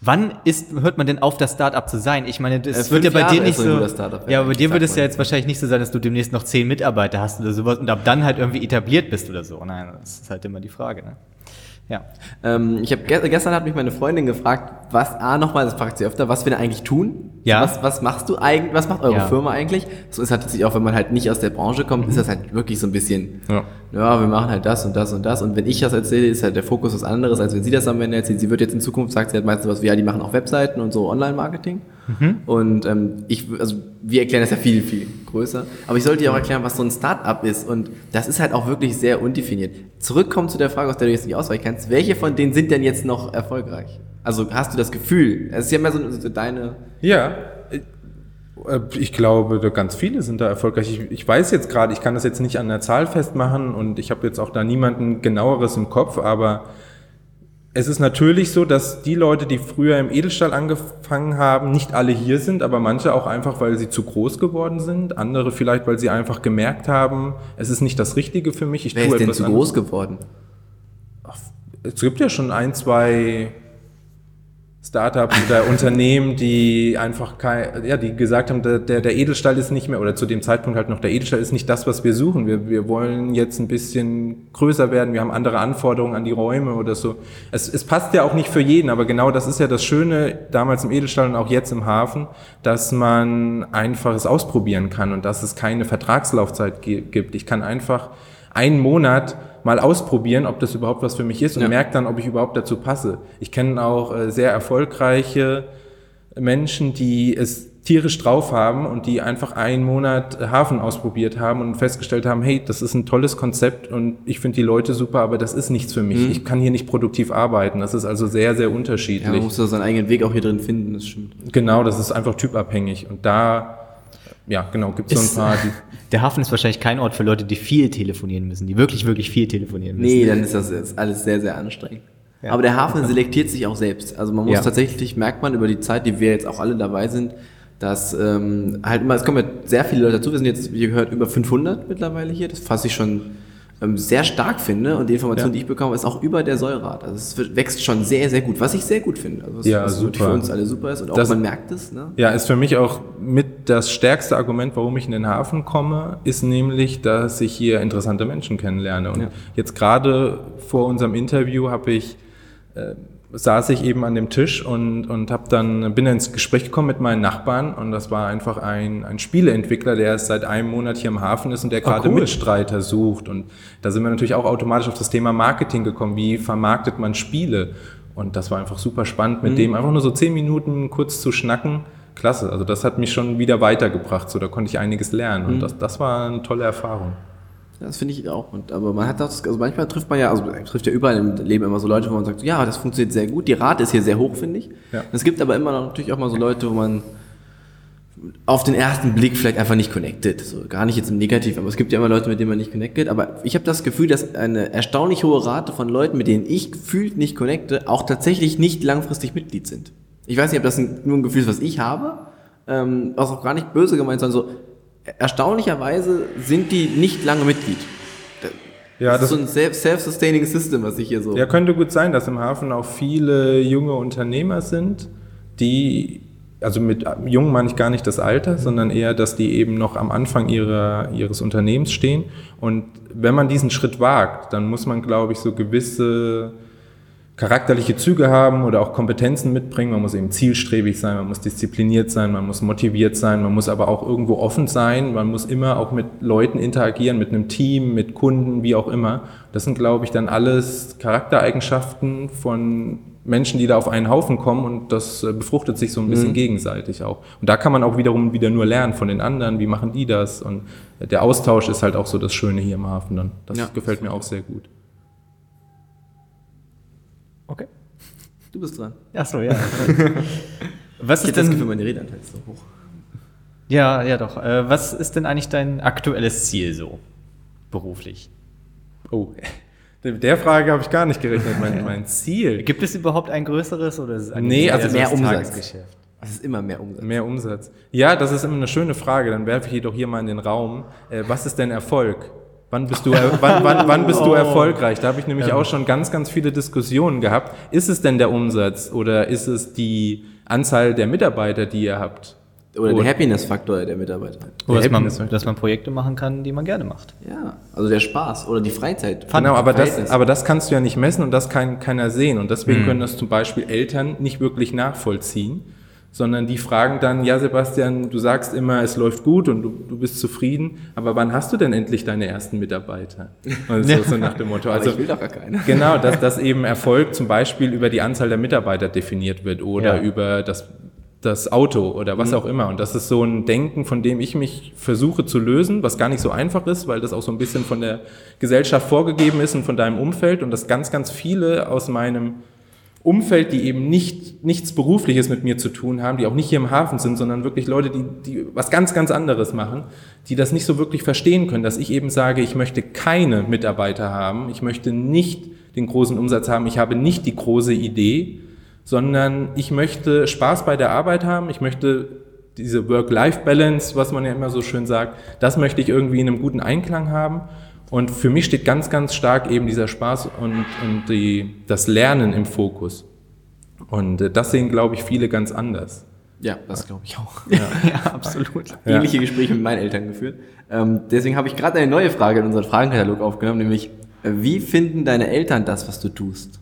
Wann ist, hört man denn auf, das Startup zu sein? Ich meine, das Äh, wird ja bei dir Jahre nicht ist so Startup, ja, bei dir wird es ja jetzt wahrscheinlich nicht so sein, dass du demnächst noch zehn Mitarbeiter hast oder sowas und ab dann halt irgendwie etabliert bist oder so. Nein, das ist halt immer die Frage. Ne? Ja. Ähm, ich habe ge gestern hat mich meine Freundin gefragt, was A nochmal, das fragt sie öfter, was wir denn eigentlich tun. Ja. Was, was machst du eigentlich, was macht eure Ja. Firma eigentlich? So ist halt tatsächlich auch, wenn man halt nicht aus der Branche kommt, ist das halt wirklich so ein bisschen, Ja. ja, wir machen halt das und das und das. Und wenn ich das erzähle, ist halt der Fokus was anderes, als wenn sie das am Ende erzählt. Sie wird jetzt in Zukunft, sagt sie halt meistens was wie, ja, die machen auch Webseiten und so Online-Marketing. Und ähm, ich, also wir erklären das ja viel, viel größer. Aber ich sollte dir auch erklären, was so ein Start-up ist. Und das ist halt auch wirklich sehr undefiniert. Zurückkommen zu der Frage, aus der du jetzt nicht ausweichen kannst. Welche von denen sind denn jetzt noch erfolgreich? Also hast du das Gefühl? Es ist ja mehr so, so deine. Ja, äh, ich glaube, da ganz viele sind da erfolgreich. Ich, ich weiß jetzt gerade, ich kann das jetzt nicht an der Zahl festmachen und ich habe jetzt auch da niemanden genaueres im Kopf, aber es ist natürlich so, dass die Leute, die früher im Edelstahl angefangen haben, nicht alle hier sind, aber manche auch einfach, weil sie zu groß geworden sind. Andere vielleicht, weil sie einfach gemerkt haben, es ist nicht das Richtige für mich. Ich Wer tue ist denn zu anderes. groß geworden? Es gibt ja schon ein, zwei Startups oder Unternehmen, die einfach kein, ja, die gesagt haben, der, der Edelstahl ist nicht mehr, oder zu dem Zeitpunkt halt noch, der Edelstahl ist nicht das, was wir suchen. Wir, wir wollen jetzt ein bisschen größer werden, wir haben andere Anforderungen an die Räume oder so. Es, es passt ja auch nicht für jeden, aber genau das ist ja das Schöne damals im Edelstahl und auch jetzt im Hafen, dass man einfach es ausprobieren kann und dass es keine Vertragslaufzeit gi- gibt. Ich kann einfach einen Monat mal ausprobieren, ob das überhaupt was für mich ist und Ja. merke dann, ob ich überhaupt dazu passe. Ich kenne auch äh, sehr erfolgreiche Menschen, die es tierisch drauf haben und die einfach einen Monat Hafen ausprobiert haben und festgestellt haben, hey, das ist ein tolles Konzept und ich finde die Leute super, aber das ist nichts für mich. Mhm. Ich kann hier nicht produktiv arbeiten. Das ist also sehr, sehr Ja, man unterschiedlich. muss so seinen eigenen Weg auch hier drin finden, das stimmt. genau, das ist einfach typabhängig und da, ja, genau, gibt es so ein paar, die Der Hafen ist wahrscheinlich kein Ort für Leute, die viel telefonieren müssen, die wirklich, wirklich viel telefonieren müssen. Nee, dann ist das jetzt alles sehr, sehr anstrengend. Ja. Aber der Hafen selektiert sich auch selbst. Also man muss Ja. tatsächlich, merkt man über die Zeit, die wir jetzt auch alle dabei sind, dass ähm, halt immer, es kommen ja sehr viele Leute dazu. Wir sind jetzt, wie gehört, über 500 mittlerweile hier. Das fasse ich schon sehr stark finde. Und die Information, Ja. die ich bekomme, ist auch über der Säurat. Also es wächst schon sehr, sehr gut. Was ich sehr gut finde. Also was, Ja, was super. für uns alle super ist. Und auch Das- man merkt es. Ne? Ja, ist für mich auch mit das stärkste Argument, warum ich in den Hafen komme, ist nämlich, dass ich hier interessante Menschen kennenlerne. Und Ja. jetzt gerade vor unserem Interview habe ich äh, saß ich eben an dem Tisch und, und hab dann bin dann ins Gespräch gekommen mit meinen Nachbarn und das war einfach ein, ein Spieleentwickler, der seit einem Monat hier im Hafen ist und der gerade cool. Mitstreiter sucht. Und da sind wir natürlich auch automatisch auf das Thema Marketing gekommen, wie vermarktet man Spiele? Und das war einfach super spannend mit dem einfach nur so zehn Minuten kurz zu schnacken, klasse, also das hat mich schon wieder weitergebracht, so da konnte ich einiges lernen. Und das, das war eine tolle Erfahrung. Das finde ich auch. Und, aber man hat das, also manchmal trifft man ja, also man trifft ja überall im Leben immer so Leute, wo man sagt, ja, das funktioniert sehr gut. Die Rate ist hier sehr hoch, finde ich. Ja. Es gibt aber immer noch natürlich auch mal so Leute, wo man auf den ersten Blick vielleicht einfach nicht connected. So, gar nicht jetzt im Negativ, aber es gibt ja immer Leute, mit denen man nicht connected. Aber ich habe das Gefühl, dass eine erstaunlich hohe Rate von Leuten, mit denen ich gefühlt nicht connecte, auch tatsächlich nicht langfristig Mitglied sind. Ich weiß nicht, ob das ein, nur ein Gefühl ist, was ich habe, ähm, was auch gar nicht böse gemeint, sondern so erstaunlicherweise sind die nicht lange Mitglied. Ja, das, das, ist so ein self- self-sustaining System, was ich hier so. ja, könnte gut sein, dass im Hafen auch viele junge Unternehmer sind, die, also mit jung meine ich gar nicht das Alter, sondern eher, dass die eben noch am Anfang ihrer, ihres Unternehmens stehen. Und wenn man diesen Schritt wagt, dann muss man, glaube ich, so gewisse charakterliche Züge haben oder auch Kompetenzen mitbringen. Man muss eben zielstrebig sein, man muss diszipliniert sein, man muss motiviert sein, man muss aber auch irgendwo offen sein, man muss immer auch mit Leuten interagieren, mit einem Team, mit Kunden, wie auch immer. Das sind, glaube ich, dann alles Charaktereigenschaften von Menschen, die da auf einen Haufen kommen und das äh, befruchtet sich so ein bisschen gegenseitig auch. Und da kann man auch wiederum wieder nur lernen von den anderen, wie machen die das und der Austausch ist halt auch so das Schöne hier im Hafen dann. Das Ja. gefällt mir auch sehr gut. Du bist dran. Ach so, ja. Was Ich ist habe das Gefühl, denn, meine Redeanteil ist so hoch. ja, ja doch. Äh, was ist denn eigentlich dein aktuelles Ziel so beruflich? Oh, mit der Frage habe ich gar nicht gerechnet. Mein, mein Ziel. Gibt es überhaupt ein größeres oder ist es eigentlich Nee, also so mehr Umsatz. Es ist immer mehr Umsatz. Mehr Umsatz. Ja, das ist immer eine schöne Frage. Dann werfe ich jedoch hier mal in den Raum. Äh, was ist denn Erfolg? Wann bist du, wann, wann, wann bist du erfolgreich? Da habe ich nämlich auch schon ganz, ganz viele Diskussionen gehabt. Ist es denn der Umsatz oder ist es die Anzahl der Mitarbeiter, die ihr habt? Oder der Und- Happiness-Faktor der Mitarbeiter. Oder dass man, dass man Projekte machen kann, die man gerne macht. Ja, also der Spaß oder die Freizeit. Genau, aber das, aber das kannst du ja nicht messen und das kann keiner sehen. Und deswegen können das zum Beispiel Eltern nicht wirklich nachvollziehen, sondern die fragen dann, ja Sebastian, du sagst immer, es läuft gut und du, du bist zufrieden, aber wann hast du denn endlich deine ersten Mitarbeiter? Also so nach dem Motto. Also ich will doch gar keine. Genau, dass, dass eben Erfolg zum Beispiel über die Anzahl der Mitarbeiter definiert wird oder Ja. über das, das Auto oder was auch immer. Und das ist so ein Denken, von dem ich mich versuche zu lösen, was gar nicht so einfach ist, weil das auch so ein bisschen von der Gesellschaft vorgegeben ist und von deinem Umfeld und dass ganz, ganz viele aus meinem Umfeld, die eben nicht, nichts Berufliches mit mir zu tun haben, die auch nicht hier im Hafen sind, sondern wirklich Leute, die, die was ganz, ganz anderes machen, die das nicht so wirklich verstehen können, dass ich eben sage, ich möchte keine Mitarbeiter haben, ich möchte nicht den großen Umsatz haben, ich habe nicht die große Idee, sondern ich möchte Spaß bei der Arbeit haben, ich möchte diese Work-Life-Balance, was man ja immer so schön sagt, das möchte ich irgendwie in einem guten Einklang haben. Und für mich steht ganz, ganz stark eben dieser Spaß und, und die, das Lernen im Fokus. Und äh, das sehen, glaube ich, viele ganz anders. Ja, das glaube ich auch. Ja, absolut. Ja. Ähnliche Gespräche mit meinen Eltern geführt. Ähm, deswegen habe ich gerade eine neue Frage in unseren Fragenkatalog aufgenommen, nämlich, wie finden deine Eltern das, was du tust?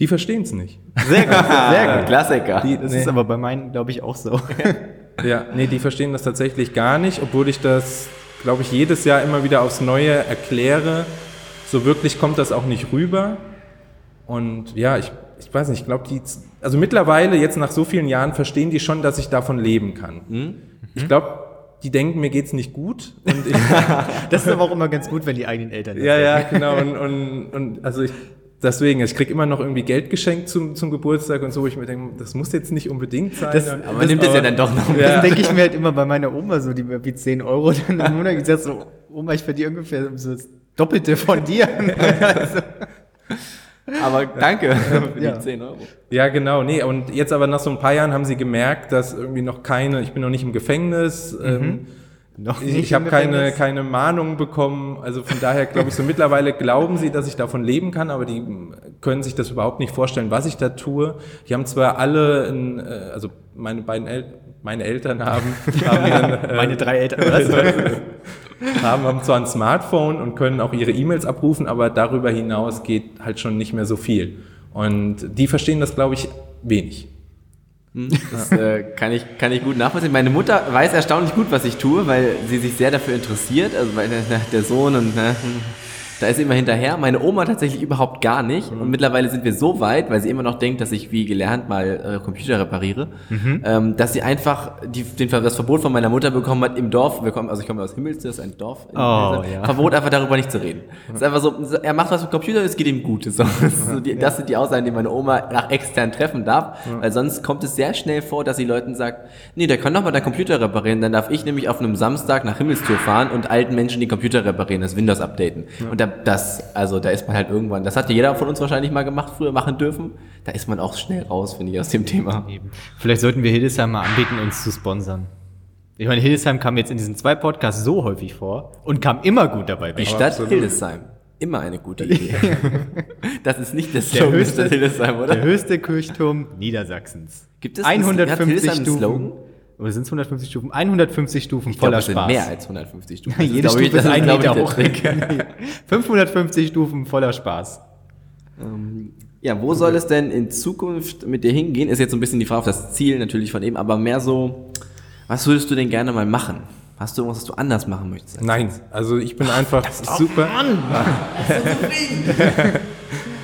Die verstehen es nicht. Sehr gut, sehr gut. Klassiker. Die, Das nee, ist aber bei meinen, glaube ich, auch so. ja, nee, die verstehen das tatsächlich gar nicht, obwohl ich das, glaube ich, jedes Jahr immer wieder aufs Neue erkläre. So wirklich kommt das auch nicht rüber. Und ja, ich, ich weiß nicht, ich glaube, die, also mittlerweile, jetzt nach so vielen Jahren, verstehen die schon, dass ich davon leben kann. Ich glaube, die denken, mir geht's nicht gut. Und ich, Das ist aber auch immer ganz gut, wenn die eigenen Eltern das Ja, sagen. ja, genau. Und, und, und also ich, deswegen, ich krieg immer noch irgendwie Geld geschenkt zum, zum Geburtstag und so, wo ich mir denke, das muss jetzt nicht unbedingt sein. Das- Und- Aber man nimmt es ja dann doch noch. Ja. Das denke ich mir halt immer bei meiner Oma so, die mir wie 10 Euro dann im Monat gesagt so, Oma, ich verdiene ungefähr so das Doppelte von dir. also, Aber danke für Ja. die 10 Euro. Ja, genau. Nee, und jetzt aber nach so ein paar Jahren haben sie gemerkt, dass irgendwie noch keine, ich bin noch nicht im Gefängnis, ähm, noch ich, nicht ich habe keine, keine Mahnung bekommen. Also von daher glaube ich so mittlerweile glauben sie, dass ich davon leben kann, aber die können sich das überhaupt nicht vorstellen, was ich da tue. Die haben zwar alle, ein, äh, also meine beiden El meine Eltern haben, haben, ihren, äh, Meine drei Eltern. Was? haben, haben zwar ein Smartphone und können auch ihre E-Mails abrufen, aber darüber hinaus geht halt schon nicht mehr so viel. Und die verstehen das, glaube ich, wenig. Das äh, kann, ich, kann ich gut nachvollziehen. Meine Mutter weiß erstaunlich gut, was ich tue, weil sie sich sehr dafür interessiert. Also weil der, Sohn und ne, Da ist sie immer hinterher. Meine Oma tatsächlich überhaupt gar nicht. Und mittlerweile sind wir so weit, weil sie immer noch denkt, dass ich wie gelernt mal äh, Computer repariere, ähm, dass sie einfach die, den, das Verbot von meiner Mutter bekommen hat im Dorf. Wir kommen, also ich komme aus Himmels, das ist ein Dorf. Oh, ja. Verbot einfach darüber nicht zu reden. Es ist einfach so, er macht was mit Computer, es geht ihm gut. So, das, so die, das sind die Aussagen, die meine Oma nach extern treffen darf, weil sonst kommt es sehr schnell vor, dass sie Leuten sagt, nee, der kann doch mal deinen Computer reparieren, dann darf ich nämlich auf einem Samstag nach Himmelstour fahren und alten Menschen die Computer reparieren, das Windows updaten. Und da, das, also da ist man halt irgendwann, das hat ja jeder von uns wahrscheinlich mal gemacht, früher machen dürfen, da ist man auch schnell raus, finde ich, aus dem Thema. Eben. Vielleicht sollten wir Hildesheim mal anbieten, uns zu sponsern. Ich meine, Hildesheim kam jetzt in diesen zwei Podcasts so häufig vor und kam immer gut dabei Die. Stadt absolut. Hildesheim. Immer eine gute Idee. das ist nicht das Der höchste- Hildesheim, oder? Der höchste Kirchturm Niedersachsens. Gibt es einen- hat 150 Hildesheim Stufen. Slogan? Oder sind es 150 Stufen? 150 Stufen Ich voller sind Spaß. mehr als 150 Stufen. Das Jede ich- Stufe ist das ein ich, Meter hoch. Trick. 550 Stufen voller Spaß. Ja, wo soll es denn in Zukunft mit dir hingehen? Ist jetzt so ein bisschen die Frage auf das Ziel natürlich von eben, aber mehr so, was würdest du denn gerne mal machen? Hast du irgendwas, was du anders machen möchtest? Nein, also ich bin einfach super.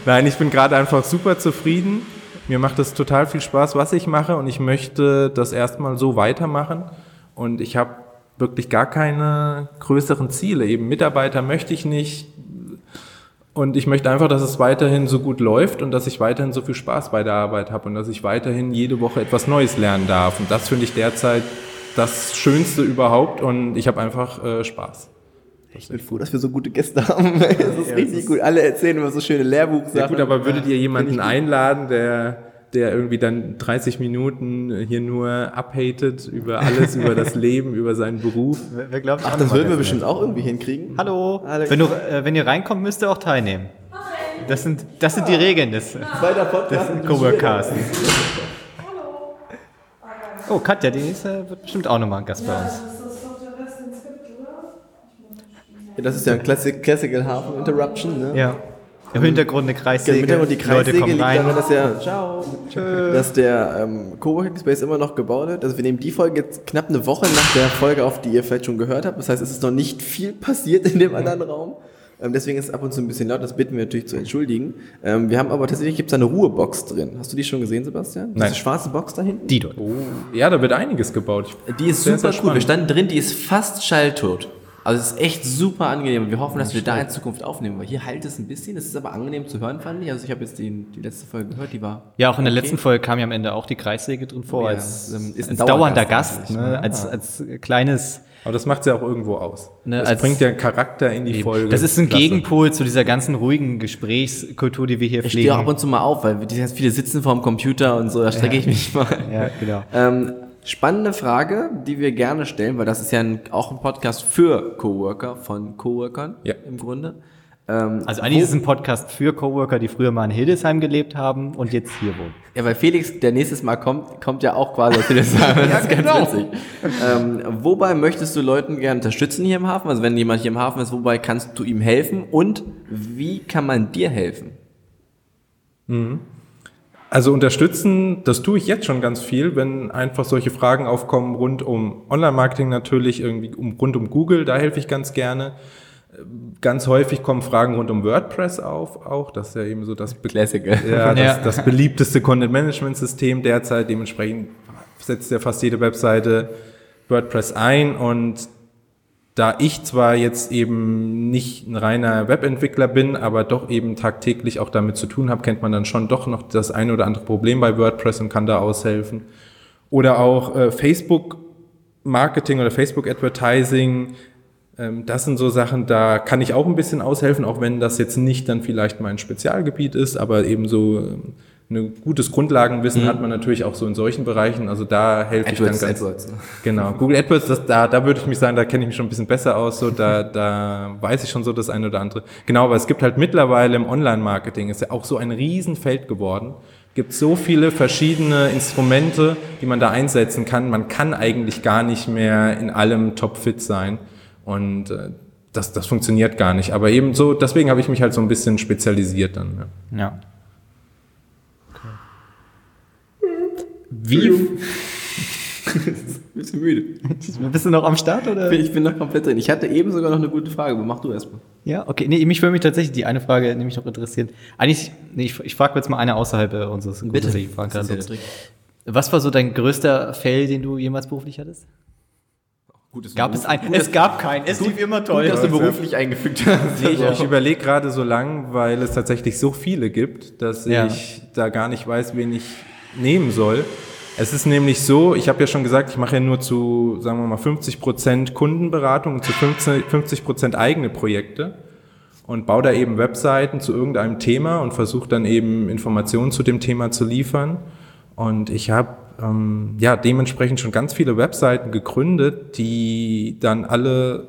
Nein, ich bin gerade einfach super zufrieden. Mir macht es total viel Spaß, was ich mache und ich möchte das erstmal so weitermachen. Und ich habe wirklich gar keine größeren Ziele. Eben Mitarbeiter möchte ich nicht. Und ich möchte einfach, dass es weiterhin so gut läuft und dass ich weiterhin so viel Spaß bei der Arbeit habe und dass ich weiterhin jede Woche etwas Neues lernen darf. Und das finde ich derzeit das Schönste überhaupt und ich habe einfach äh, Spaß. Ich bin froh, dass wir so gute Gäste haben. Das ist richtig gut. Alle erzählen immer so schöne Lehrbuchsachen. Ja gut, aber würdet ihr jemanden einladen, der, der irgendwie dann 30 Minuten hier nur abhatet über alles, über das Leben, über seinen Beruf? Wer, wer glaubt, Ach, das würden wir bestimmt auch irgendwie hinkriegen. Hallo. Hallo. Wenn, du, äh, wenn ihr reinkommt, müsst ihr auch teilnehmen. Das sind, das sind die Regeln des, Zweiter Podcast. des. Oh, Katja, die ist, äh, wird bestimmt auch nochmal ein Gast bei uns. Das ist doch der Rest ins Skript, oder? Ja, Das ist ja ein Classic, Classical Hafen Interruption, ne? Ja. Im Hintergrund eine Kreissäge. Im Hintergrund die Leute Kreissäge kommen liegt rein. daran, dass der, ciao, dass der ähm, Coworking Space immer noch gebaut wird. Also wir nehmen die Folge jetzt knapp eine Woche nach der Folge auf, die ihr vielleicht schon gehört habt. Das heißt, es ist noch nicht viel passiert in dem anderen Raum. Ähm, deswegen ist es ab und zu ein bisschen laut, das bitten wir natürlich zu entschuldigen. Ähm, wir haben aber tatsächlich, gibt es da eine Ruhebox drin. Hast du die schon gesehen, Sebastian? Nein. Diese schwarze Box da hinten? Die dort. Ja, da wird einiges gebaut. Die ist Sehr, super sehr cool. Wir standen drin, die ist fast schalltot. Also es ist echt super angenehm und wir hoffen, dass wir da in Zukunft aufnehmen, weil hier halt es ein bisschen, es ist aber angenehm zu hören, fand ich. Also ich habe jetzt die, die letzte Folge gehört, die war Ja, auch in der Okay. letzten Folge kam ja am Ende auch die Kreissäge drin vor, Ja, als, ähm, ist ein als dauernder Gast, ne? als, als kleines. Aber das macht ja auch irgendwo aus. Ne, das als- bringt ja Charakter in die Folge. Das ist ein Klasse. Gegenpol zu dieser ganzen ruhigen Gesprächskultur, die wir hier Ich stehe auch ab pflegen. und zu mal auf, weil die ganz viele sitzen vor dem Computer und so, da strecke ich mich mal. Ja, genau. Ähm, spannende Frage, die wir gerne stellen, weil das ist ja ein, auch ein Podcast für Coworker, von Coworkern Ja. im Grunde. Ähm, Also eigentlich ist es ein Podcast für Coworker, die früher mal in Hildesheim gelebt haben und jetzt hier wohnen. Ja, weil Felix, der nächstes Mal kommt, kommt ja auch quasi aus Hildesheim. Das ist ganz witzig. Ähm, wobei möchtest du Leuten gerne unterstützen hier im Hafen? Also wenn jemand hier im Hafen ist, wobei kannst du ihm helfen? Und wie kann man dir helfen? Also unterstützen, das tue ich jetzt schon ganz viel, wenn einfach solche Fragen aufkommen rund um Online-Marketing natürlich, irgendwie um, rund um Google, da helfe ich ganz gerne. Ganz häufig kommen Fragen rund um WordPress auf, auch. Das ist ja eben so das, Be ja, das, Ja. das beliebteste Content-Management-System derzeit. Dementsprechend setzt ja fast jede Webseite WordPress ein und da ich zwar jetzt eben nicht ein reiner Webentwickler bin, aber doch eben tagtäglich auch damit zu tun habe, kennt man dann schon doch noch das eine oder andere Problem bei WordPress und kann da aushelfen. Oder auch äh, Facebook Marketing oder Facebook Advertising. Ähm, das sind so Sachen, da kann ich auch ein bisschen aushelfen, auch wenn das jetzt nicht dann vielleicht mein Spezialgebiet ist, aber eben so ähm, ein gutes Grundlagenwissen hat man natürlich auch so in solchen Bereichen. Also da helfe ich dann ganz. AdWords, ne? Genau, Google AdWords, das, da, da würde ich mich sagen, da kenne ich mich schon ein bisschen besser aus, so da, da weiß ich schon so das eine oder andere. Genau, aber es gibt halt mittlerweile im Online-Marketing, ist ja auch so ein Riesenfeld geworden, gibt so viele verschiedene Instrumente, die man da einsetzen kann. Man kann eigentlich gar nicht mehr in allem topfit sein und äh, das, das funktioniert gar nicht. Aber eben so, deswegen habe ich mich halt so ein bisschen spezialisiert dann. Ja. Ja. Wie, bisschen müde. Bist du noch am Start oder? Ich bin noch komplett drin. Ich hatte eben sogar noch eine gute Frage, aber mach du erstmal. Ja, okay. Nee, mich würde mich tatsächlich die eine Frage nämlich noch interessieren. Eigentlich, nee, ich, ich frage jetzt mal eine außerhalb äh, unseres grundsätzlichen Fragenkatalogs. Was war so dein größter Fail, den du jemals beruflich hattest? Gut, dass Gab du es einen? Es gab keinen. Es lief immer Gut, toll. dass du beruflich eingefügt hast. Nee, ich, ich überlege gerade so lang, weil es tatsächlich so viele gibt, dass Ja. ich da gar nicht weiß, wen ich nehmen soll. Es ist nämlich so, ich habe ja schon gesagt, ich mache ja nur zu, sagen wir mal, 50 Prozent Kundenberatung und zu 50 Prozent eigene Projekte und baue da eben Webseiten zu irgendeinem Thema und versuche dann eben Informationen zu dem Thema zu liefern. Und ich habe ähm, ja dementsprechend schon ganz viele Webseiten gegründet, die dann alle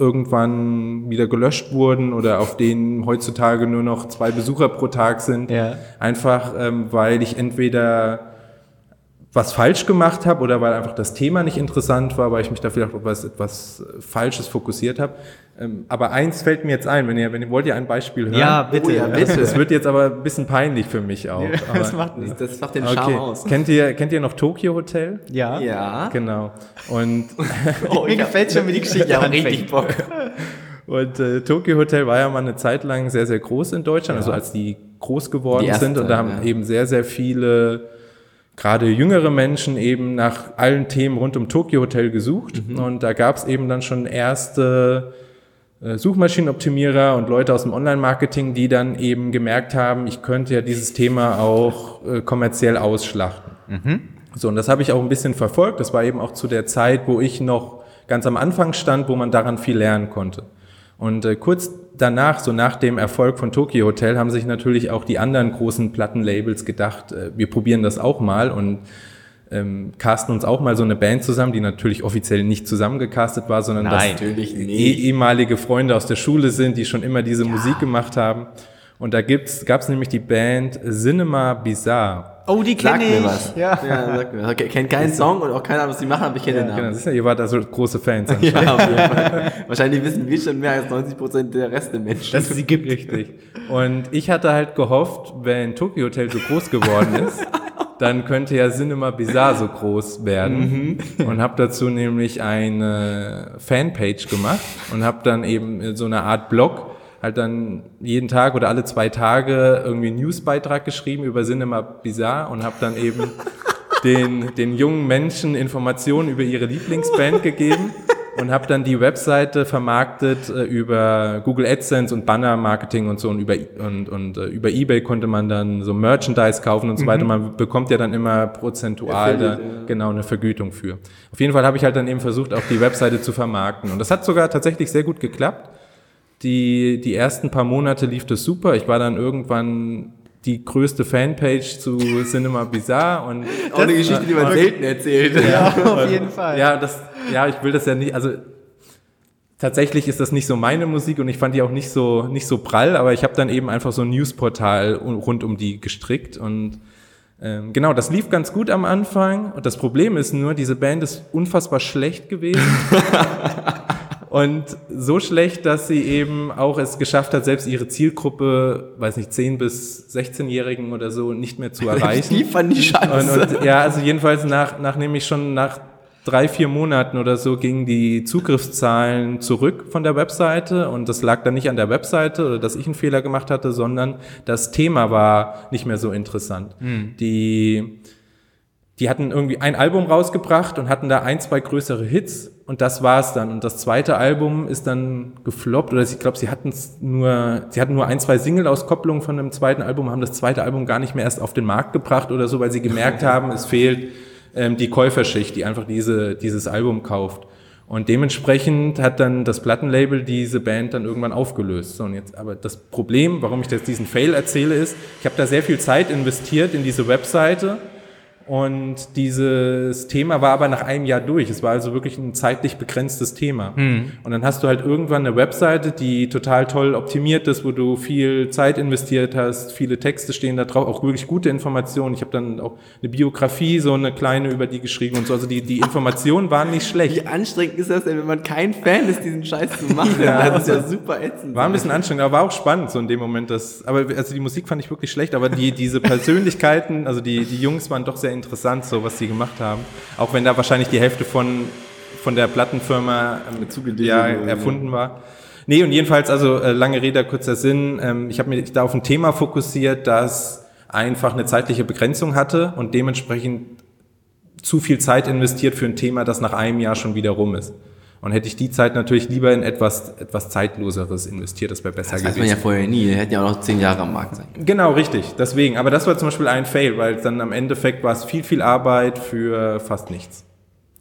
irgendwann wieder gelöscht wurden oder auf denen heutzutage nur noch zwei Besucher pro Tag sind. Ja. Einfach ähm, weil ich entweder was falsch gemacht habe oder weil einfach das Thema nicht interessant war, weil ich mich da vielleicht auf was, etwas Falsches fokussiert habe. Ähm, aber eins fällt mir jetzt ein, wenn ihr, wenn ihr wollt ihr ein Beispiel hören. Ja, bitte. Oh ja, Das, das wird jetzt aber ein bisschen peinlich für mich auch. das aber, macht nichts. Das macht den Charme okay. aus. Kennt ihr, kennt ihr noch Tokyo Hotel? Ja. Ja. Genau. Und Oh, Mir gefällt schon, wie die Geschichte Ja, richtig Bock. Und äh, Tokyo Hotel war ja mal eine Zeit lang sehr, sehr groß in Deutschland, also als die groß geworden Die erste sind. Und da haben ja. eben sehr, sehr viele, gerade jüngere Menschen eben nach allen Themen rund um Tokyo Hotel gesucht. Mhm. Und da gab es eben dann schon erste äh, Suchmaschinenoptimierer und Leute aus dem Online-Marketing, die dann eben gemerkt haben, ich könnte ja dieses Thema auch äh, kommerziell ausschlachten. So, und das habe ich auch ein bisschen verfolgt. Das war eben auch zu der Zeit, wo ich noch ganz am Anfang stand, wo man daran viel lernen konnte. Und äh, kurz danach, so nach dem Erfolg von Tokyo Hotel, haben sich natürlich auch die anderen großen Plattenlabels gedacht, äh, wir probieren das auch mal und ähm, casten uns auch mal so eine Band zusammen, die natürlich offiziell nicht zusammengecastet war, sondern Nein, das natürlich nicht. eh- ehemalige Freunde aus der Schule sind, die schon immer diese Musik gemacht haben. Und da gibt's, gab's nämlich die Band Cinema Bizarre. Oh, die kenne mir ich. was. Ja. ja sag mir. Okay, kennt keinen Song und auch keiner, was sie machen, aber ich kenne den Genau, Namen. siehst du, ihr wart also große Fans. Ja, auf jeden Fall. Wahrscheinlich wissen wir schon mehr als 90 Prozent der Rest der Menschen. dass es sie gibt. Richtig. Und ich hatte halt gehofft, wenn Tokyo Hotel so groß geworden ist, dann könnte ja Cinema Bizarre so groß werden. Und habe dazu nämlich eine Fanpage gemacht und habe dann eben so eine Art Blog halt dann jeden Tag oder alle zwei Tage irgendwie einen Newsbeitrag geschrieben über Cinema Bizarre und habe dann eben den, den jungen Menschen Informationen über ihre Lieblingsband gegeben und habe dann die Webseite vermarktet äh, über Google AdSense und Banner Marketing und so und über und, und äh, über eBay konnte man dann so Merchandise kaufen und so weiter. Man bekommt ja dann immer prozentual da, genau eine Vergütung für. Auf jeden Fall habe ich halt dann eben versucht, auch die Webseite zu vermarkten und das hat sogar tatsächlich sehr gut geklappt. Die, die ersten paar Monate lief das super. Ich war dann irgendwann die größte Fanpage zu Cinema Bizarre und auch eine Geschichte, die man selten erzählt. Ja, auf jeden Fall. ja, das, ja, ich will das ja nicht, also tatsächlich ist das nicht so meine Musik und ich fand die auch nicht so, nicht so prall, aber ich habe dann eben einfach so ein Newsportal rund um die gestrickt und ähm, genau, das lief ganz gut am Anfang und das Problem ist nur, diese Band ist unfassbar schlecht gewesen. Und so schlecht, dass sie eben auch es geschafft hat, selbst ihre Zielgruppe, weiß nicht, 10 bis 16-Jährigen oder so nicht mehr zu erreichen. Die fanden die scheiße. Und, und ja, also jedenfalls nach, nach nämlich schon nach drei, vier Monaten oder so gingen die Zugriffszahlen zurück von der Webseite und das lag dann nicht an der Webseite oder dass ich einen Fehler gemacht hatte, sondern das Thema war nicht mehr so interessant. Die, die hatten irgendwie ein Album rausgebracht und hatten da ein, zwei größere Hits und das war's dann. Und das zweite Album ist dann gefloppt oder ich glaube, sie hatten nur, sie hatten nur ein, zwei Single-Auskopplungen von dem zweiten Album, haben das zweite Album gar nicht mehr erst auf den Markt gebracht oder so, weil sie gemerkt haben, es fehlt ähm, die Käuferschicht, die einfach diese, dieses Album kauft. Und dementsprechend hat dann das Plattenlabel diese Band dann irgendwann aufgelöst. So, und jetzt, aber das Problem, warum ich jetzt diesen Fail erzähle, ist, ich habe da sehr viel Zeit investiert in diese Webseite und dieses Thema war aber nach einem Jahr durch. Es war also wirklich ein zeitlich begrenztes Thema. Und dann hast du halt irgendwann eine Webseite, die total toll optimiert ist, wo du viel Zeit investiert hast, viele Texte stehen da drauf, auch wirklich gute Informationen. Ich habe dann auch eine Biografie, so eine kleine über die geschrieben und so. Also die, die Informationen waren nicht schlecht. Wie anstrengend ist das denn, wenn man kein Fan ist, diesen Scheiß zu machen? Das ist ja super ätzend. War ein bisschen anstrengend, aber war auch spannend so in dem Moment. Das, aber also die Musik fand ich wirklich schlecht, aber die, diese Persönlichkeiten, also die, die Jungs waren doch sehr interessant, so was die gemacht haben. Auch wenn da wahrscheinlich die Hälfte von, von der Plattenfirma ähm, ja. erfunden war. Nee, und jedenfalls, also äh, lange Rede, kurzer Sinn. Ähm, ich habe mich da auf ein Thema fokussiert, das einfach eine zeitliche Begrenzung hatte und dementsprechend zu viel Zeit investiert für ein Thema, das nach einem Jahr schon wieder rum ist. Und hätte ich die Zeit natürlich lieber in etwas, etwas Zeitloseres investiert, das wäre besser Das weiß gewesen. man ja vorher nie. Die hätten ja auch noch zehn Jahre am Markt sein können. Genau, richtig. Deswegen. Aber das war zum Beispiel ein Fail, weil dann am Endeffekt war es viel, viel Arbeit für fast nichts.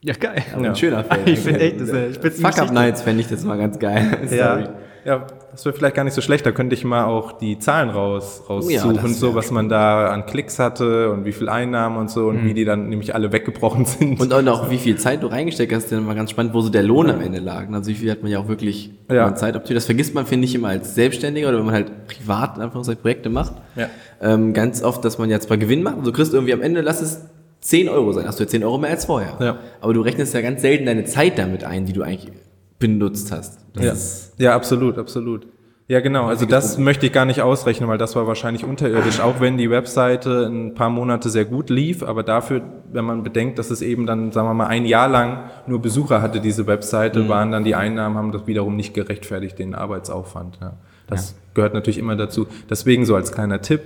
Ja, geil. Ja. Ein schöner Fail. Ich finde echt, das ist eine Spitzengeschichte. Fuck-Up-Nights fände ich das mal ganz geil. Sorry. Ja, das wäre vielleicht gar nicht so schlecht. Da könnte ich mal auch die Zahlen raus, Oh raussuchen, das so was man da an Klicks hatte und wie viel Einnahmen und so und wie die dann nämlich alle weggebrochen sind. Und auch noch, wie viel Zeit du reingesteckt hast, dann mal ganz spannend, wo so der Lohn am Ende lag. Also wie viel hat man ja auch wirklich Ja. Zeit optimiert. Das vergisst man, finde ich, immer als Selbstständiger oder wenn man halt privat in Anführungszeichen Projekte macht. Ja. Ähm, ganz oft, dass man jetzt zwar Gewinn macht, also du kriegst irgendwie am Ende, lass es 10 Euro sein, hast du jetzt 10 Euro mehr als vorher. Ja. Aber du rechnest ja ganz selten deine Zeit damit ein, die du eigentlich benutzt hast. Das ja. ja, absolut, absolut. Ja, genau. Also das möchte ich gar nicht ausrechnen, weil das war wahrscheinlich unterirdisch, auch wenn die Webseite ein paar Monate sehr gut lief, aber dafür, wenn man bedenkt, dass es eben dann, sagen wir mal, ein Jahr lang nur Besucher hatte, diese Webseite, waren dann die Einnahmen, haben das wiederum nicht gerechtfertigt, den Arbeitsaufwand. Ja. Das gehört natürlich immer dazu. Deswegen so als kleiner Tipp,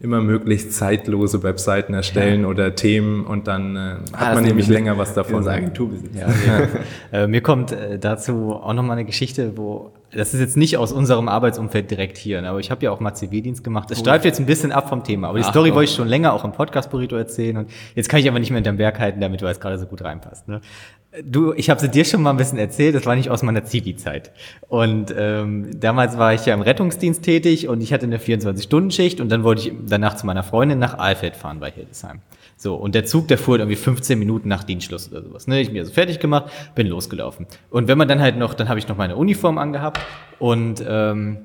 immer möglichst zeitlose Webseiten erstellen oder Themen und dann äh, hat das man nämlich länger was davon. unser Agenturbusiness. Äh, mir kommt äh, dazu auch nochmal eine Geschichte, wo, das ist jetzt nicht aus unserem Arbeitsumfeld direkt hier, ne, aber ich habe ja auch mal Zivildienst gemacht. Es streift jetzt ein bisschen ab vom Thema, aber die Ach, Story doch. wollte ich schon länger auch im Podcast Burrito erzählen und jetzt kann ich aber nicht mehr hinterm Berg halten, damit weil es gerade so gut reinpasst. Ne? Du, ich habe sie dir schon mal ein bisschen erzählt, das war nicht aus meiner Zivi-Zeit. Und ähm, damals war ich ja im Rettungsdienst tätig und ich hatte eine 24-Stunden-Schicht und dann wollte ich danach zu meiner Freundin nach Alfeld fahren bei Hildesheim. So, und der Zug, der fuhr irgendwie 15 Minuten nach Dienstschluss oder sowas. Ne? Ich bin also fertig gemacht, bin losgelaufen. Und wenn man dann halt noch, dann habe ich noch meine Uniform angehabt und ähm,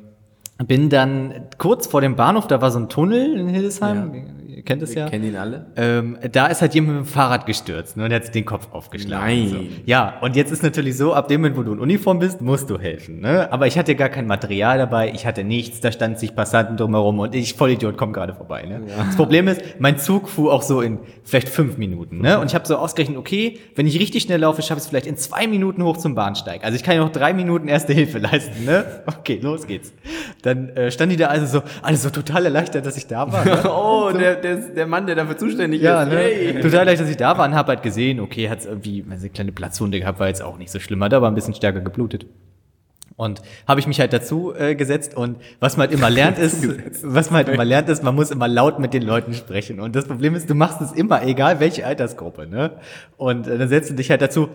bin dann kurz vor dem Bahnhof, da war so ein Tunnel in Hildesheim, ihr kennt es ja. Wir kennen ihn alle. Ähm, da ist halt jemand mit dem Fahrrad gestürzt ne, und hat sich den Kopf aufgeschlagen. Nein. So. Ja, und jetzt ist natürlich so, ab dem Moment, wo du in Uniform bist, musst du helfen. Ne? Aber ich hatte gar kein Material dabei, ich hatte nichts, da standen sich Passanten drumherum und ich, Vollidiot, komm gerade vorbei. Ne? Das Problem ist, mein Zug fuhr auch so in vielleicht fünf Minuten. Ne? Und ich habe so ausgerechnet, okay, wenn ich richtig schnell laufe, schaffe ich es vielleicht in zwei Minuten hoch zum Bahnsteig. Also ich kann ja noch drei Minuten erste Hilfe leisten. Ne? Okay, los geht's. Dann äh, stand die da also so, alles so total erleichtert, dass ich da war. Ne? Oh, der, der, der Mann, der dafür zuständig Ja, ist. ne? Yay. total leicht, dass ich da war und habe halt gesehen, okay, hat irgendwie eine kleine Platzwunde gehabt, war jetzt auch nicht so schlimm, hat aber ein bisschen stärker geblutet. Und habe ich mich halt dazu äh, gesetzt und was man halt immer lernt ist, was man halt immer lernt ist, man muss immer laut mit den Leuten sprechen. Und das Problem ist, du machst es immer, egal welche Altersgruppe, ne? Und äh, dann setzt du dich halt dazu,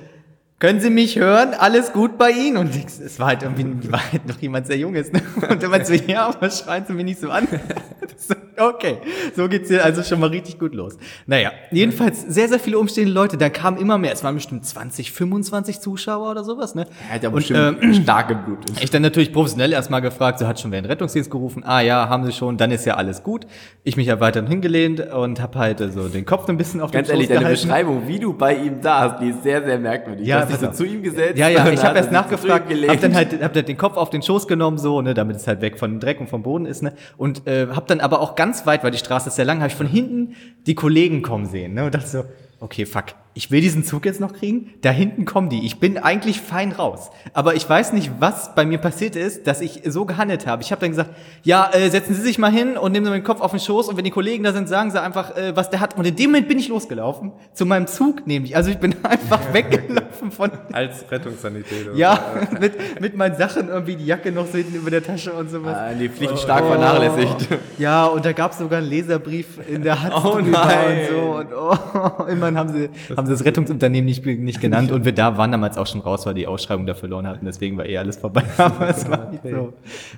können Sie mich hören? Alles gut bei Ihnen? Und ich, es war halt irgendwie war halt noch jemand sehr Junges. Ne? Und dann meinte so, ja, aber schreien Sie mich nicht so an. Okay, so geht's hier also schon mal richtig gut los. Naja, jedenfalls sehr, sehr viele umstehende Leute. Dann kamen immer mehr. Es waren bestimmt 20, 25 Zuschauer oder sowas. Ne? Er hat ja bestimmt ähm, stark geblutet. ich dann natürlich professionell erstmal gefragt, so hat schon wer den Rettungsdienst gerufen. Ah ja, haben sie schon, dann ist ja alles gut. Ich mich ja weiterhin hingelehnt und habe halt äh, so den Kopf ein bisschen auf Ganz den ehrlich, Schoß deine gehalten. Beschreibung, wie du bei ihm saßt, die ist sehr, sehr merkwürdig. Ja, du hast dich so zu ihm gesetzt. Ja, ja, ich habe erst er nachgefragt, hab dann halt hab dann den Kopf auf den Schoß genommen, so, ne, damit es halt weg von dem Dreck und vom Boden ist, ne, und äh, hab dann aber auch ganz weit, weil die Straße ist sehr lang, habe ich von hinten die Kollegen kommen sehen, ne, und dachte so, okay, fuck, ich will diesen Zug jetzt noch kriegen, da hinten kommen die, ich bin eigentlich fein raus, aber ich weiß nicht, was bei mir passiert ist, dass ich so gehandelt habe. Ich habe dann gesagt, ja, äh, setzen Sie sich mal hin und nehmen Sie den Kopf auf den Schoß und wenn die Kollegen da sind, sagen Sie einfach, äh, was der hat. Und in dem Moment bin ich losgelaufen, zu meinem Zug nämlich, also ich bin einfach weggelaufen von Als Rettungssanitäter. ja, mit, mit meinen Sachen irgendwie die Jacke noch so hinten über der Tasche und sowas. Ah, die Pflicht stark vernachlässigt. Ja, und da gab es sogar einen Leserbrief in der Hand Oh nein. und so. Und oh, immerhin haben sie, haben sie das Rettungsunternehmen nicht, nicht genannt und wir da waren damals auch schon raus, weil die Ausschreibung da verloren hatten. Deswegen war eh alles vorbei. Aber es war nicht so.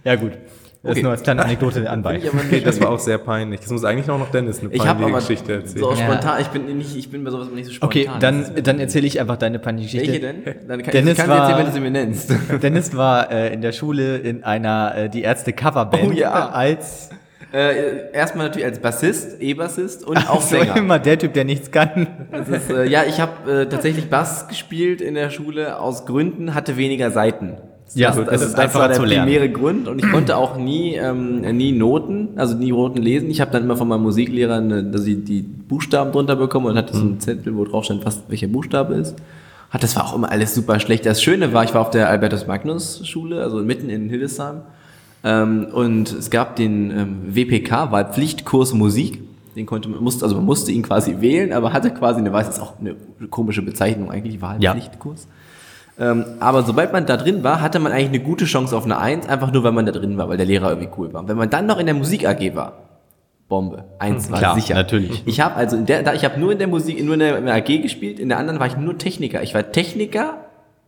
Ja, gut. Das Okay. nur als kleine Anekdote anbei. Okay, das war auch sehr peinlich. Das muss eigentlich noch noch Dennis eine Ich peinliche aber Geschichte erzählen. so spontan, ich bin nicht, ich bin bei sowas nicht so spontan. Okay, dann, dann erzähle ich einfach deine peinliche Geschichte. Welche denn? Dann kann, Dennis ich kann war- erzählen, wenn du sie mir nennst. Dennis war äh, in der Schule in einer äh, die Ärzte Coverband Oh ja. als äh, erstmal natürlich als Bassist, E-Bassist und auch so Sänger. immer der Typ, der nichts kann. Das ist, äh, ja, ich habe äh, tatsächlich Bass gespielt in der Schule aus Gründen, hatte weniger Seiten. Ja, das, das also ist das einfacher war der primäre Grund und ich konnte auch nie, ähm, nie Noten, also nie Noten lesen. Ich habe dann immer von meinem Musiklehrer eine, dass ich die Buchstaben drunter bekommen und hatte so Mhm. einen Zettel, wo drauf stand, was welcher Buchstabe ist. Hat das war auch immer alles super schlecht. Das Schöne war, ich war auf der Albertus Magnus Schule, also mitten in Hildesheim. Ähm, und es gab den ähm, WPK, Wahlpflichtkurs Musik. Den konnte man, musste, also man musste ihn quasi wählen, aber hatte quasi eine, weiß, ist auch eine komische Bezeichnung eigentlich, Wahlpflichtkurs. Ähm, aber sobald man da drin war, hatte man eigentlich eine gute Chance auf eine Eins, einfach nur, weil man da drin war, weil der Lehrer irgendwie cool war. Und wenn man dann noch in der Musik AG war, Bombe. Eins war Klar, sicher. natürlich. Ich habe also in der, da, ich habe nur in der Musik, nur in der, in der AG gespielt, in der anderen war ich nur Techniker. Ich war Techniker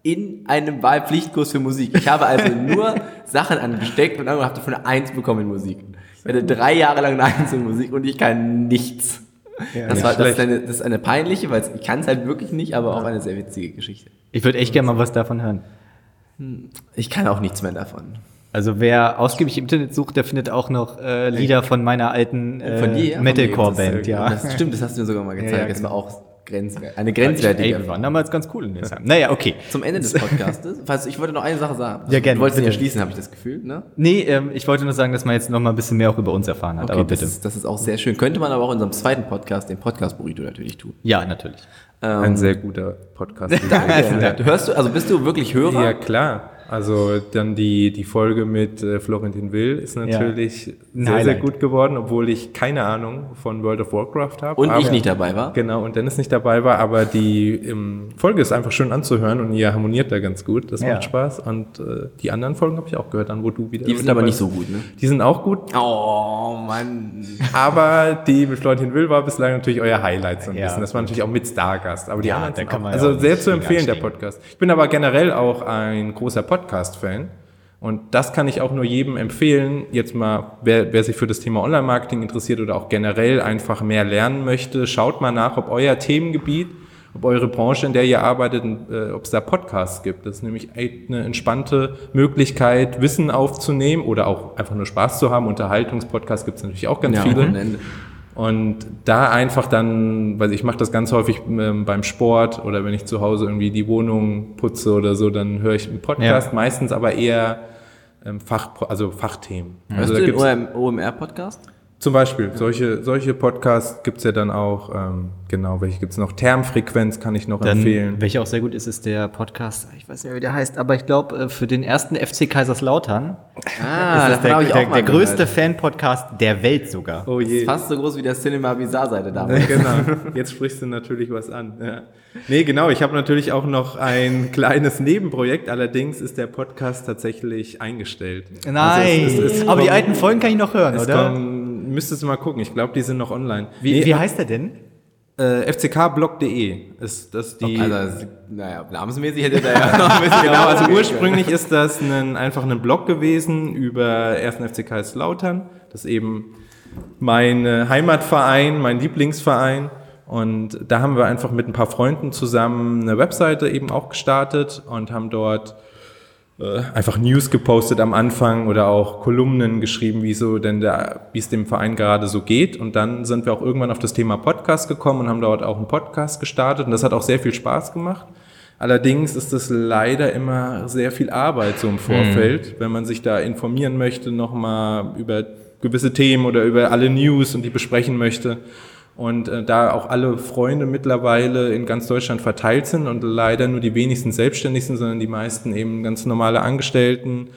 in einem Wahlpflichtkurs für Musik. Ich habe also nur Sachen angesteckt und habe dafür eine Eins bekommen in Musik. Ich hatte drei Jahre lang eine Eins in Musik und ich kann nichts. das, nicht war, das, ist eine, das ist eine peinliche, weil ich kann es halt wirklich nicht, aber auch eine sehr witzige Geschichte. Ich würde echt gerne mal was davon hören. Ich kann auch nichts mehr davon. Also wer ausgiebig im Internet sucht, der findet auch noch äh, Lieder von meiner alten äh, ja? Metalcore-Band, Das- ja. Das stimmt, das hast du mir sogar mal gezeigt. Ja, ja, Das genau. war auch grenzwert, eine Ey, grenzwertige. wir waren damals ganz cool in der Zeit. Naja, okay. Zum Ende des Podcastes. Falls, ich wollte noch eine Sache sagen. Ja, gerne, Du wolltest bitte. schließen, habe ich das Gefühl, ne? Nee, ähm, ich wollte nur sagen, dass man jetzt noch mal ein bisschen mehr auch über uns erfahren hat, aber das bitte. ist, das ist auch sehr schön. Könnte man aber auch in unserem zweiten Podcast, den Podcast Burrito, natürlich tun. Ja, natürlich. Ein sehr guter Podcast. Ja. Hörst du, also bist du wirklich Hörer? Ja, klar. Also dann die, die Folge mit äh, Florentin Will ist natürlich Ein sehr, sehr gut geworden, obwohl ich keine Ahnung von World of Warcraft habe. Und ich Aber- nicht dabei war? Genau, und Dennis nicht dabei war, aber die ähm, Folge ist einfach schön anzuhören und ihr harmoniert da ganz gut. Das Ja. macht Spaß. Und äh, die anderen Folgen habe ich auch gehört, dann wo du wieder. Die sind aber nicht so gut, ne? Die sind auch gut, Oh, Mann. aber die mit Florentin Will war bislang natürlich euer Highlight so ein Ja. bisschen. Das war natürlich auch mit Stargast. Aber die Ja, anderen auch, ja also sehr zu empfehlen, der. Podcast. Ich bin aber generell auch ein großer Podcast-Fan. Und das kann ich auch nur jedem empfehlen, jetzt mal, wer, wer sich für das Thema Online-Marketing interessiert oder auch generell einfach mehr lernen möchte, schaut mal nach, ob euer Themengebiet, ob eure Branche, in der ihr arbeitet, äh, ob es da Podcasts gibt. Das ist nämlich eine entspannte Möglichkeit, Wissen aufzunehmen oder auch einfach nur Spaß zu haben. Unterhaltungspodcasts gibt es natürlich auch ganz Ja, viele. Und da einfach dann, weil ich mache das ganz häufig ähm, beim Sport oder wenn ich zu Hause irgendwie die Wohnung putze oder so, dann höre ich einen Podcast, Ja. meistens aber eher ähm, Fach, also Fachthemen. Hörst Also du da den OMR-Podcast? Zum Beispiel solche, solche Podcasts gibt's ja dann auch, ähm, genau, welche gibt's noch? Termfrequenz kann ich noch Dann, empfehlen. welcher auch sehr gut ist, ist der Podcast, ich weiß nicht mehr, wie der heißt, aber ich glaube, für den ersten FC Kaiserslautern Ah, ist das der, der, der größte. Fan-Podcast der Welt sogar. Oh je. Fast so groß wie der Cinema Bizarre-Seite damals. genau. Jetzt sprichst du natürlich was an. Ja. Nee, genau. Ich habe natürlich auch noch ein kleines Nebenprojekt. Allerdings ist der Podcast tatsächlich eingestellt. Nein, Also es- es- es aber die kommen- alten Folgen kann ich noch hören, Es oder? kommen, müsstest du mal gucken. Ich glaube, die sind noch online. Wie, Nee, wie heißt der denn? äh, fckblog.de ist das die. Also, naja, namensmäßig hätte der ja noch ein bisschen Genau, also ursprünglich ist das ein, einfach ein Blog gewesen über 1. FC Kaiserslautern. Das ist eben mein äh, Heimatverein, mein Lieblingsverein. Und da haben wir einfach mit ein paar Freunden zusammen eine Webseite eben auch gestartet und haben dort einfach News gepostet am Anfang oder auch Kolumnen geschrieben, wie so denn der, wie es dem Verein gerade so geht. Und dann sind wir auch irgendwann auf das Thema Podcast gekommen und haben dort auch einen Podcast gestartet. Und das hat auch sehr viel Spaß gemacht. Allerdings ist das leider immer sehr viel Arbeit so im Vorfeld, wenn man sich da informieren möchte, nochmal über gewisse Themen oder über alle News und die besprechen möchte. Und äh, da auch alle Freunde mittlerweile in ganz Deutschland verteilt sind und leider nur die wenigsten selbstständig sind, sondern die meisten eben ganz normale Angestellten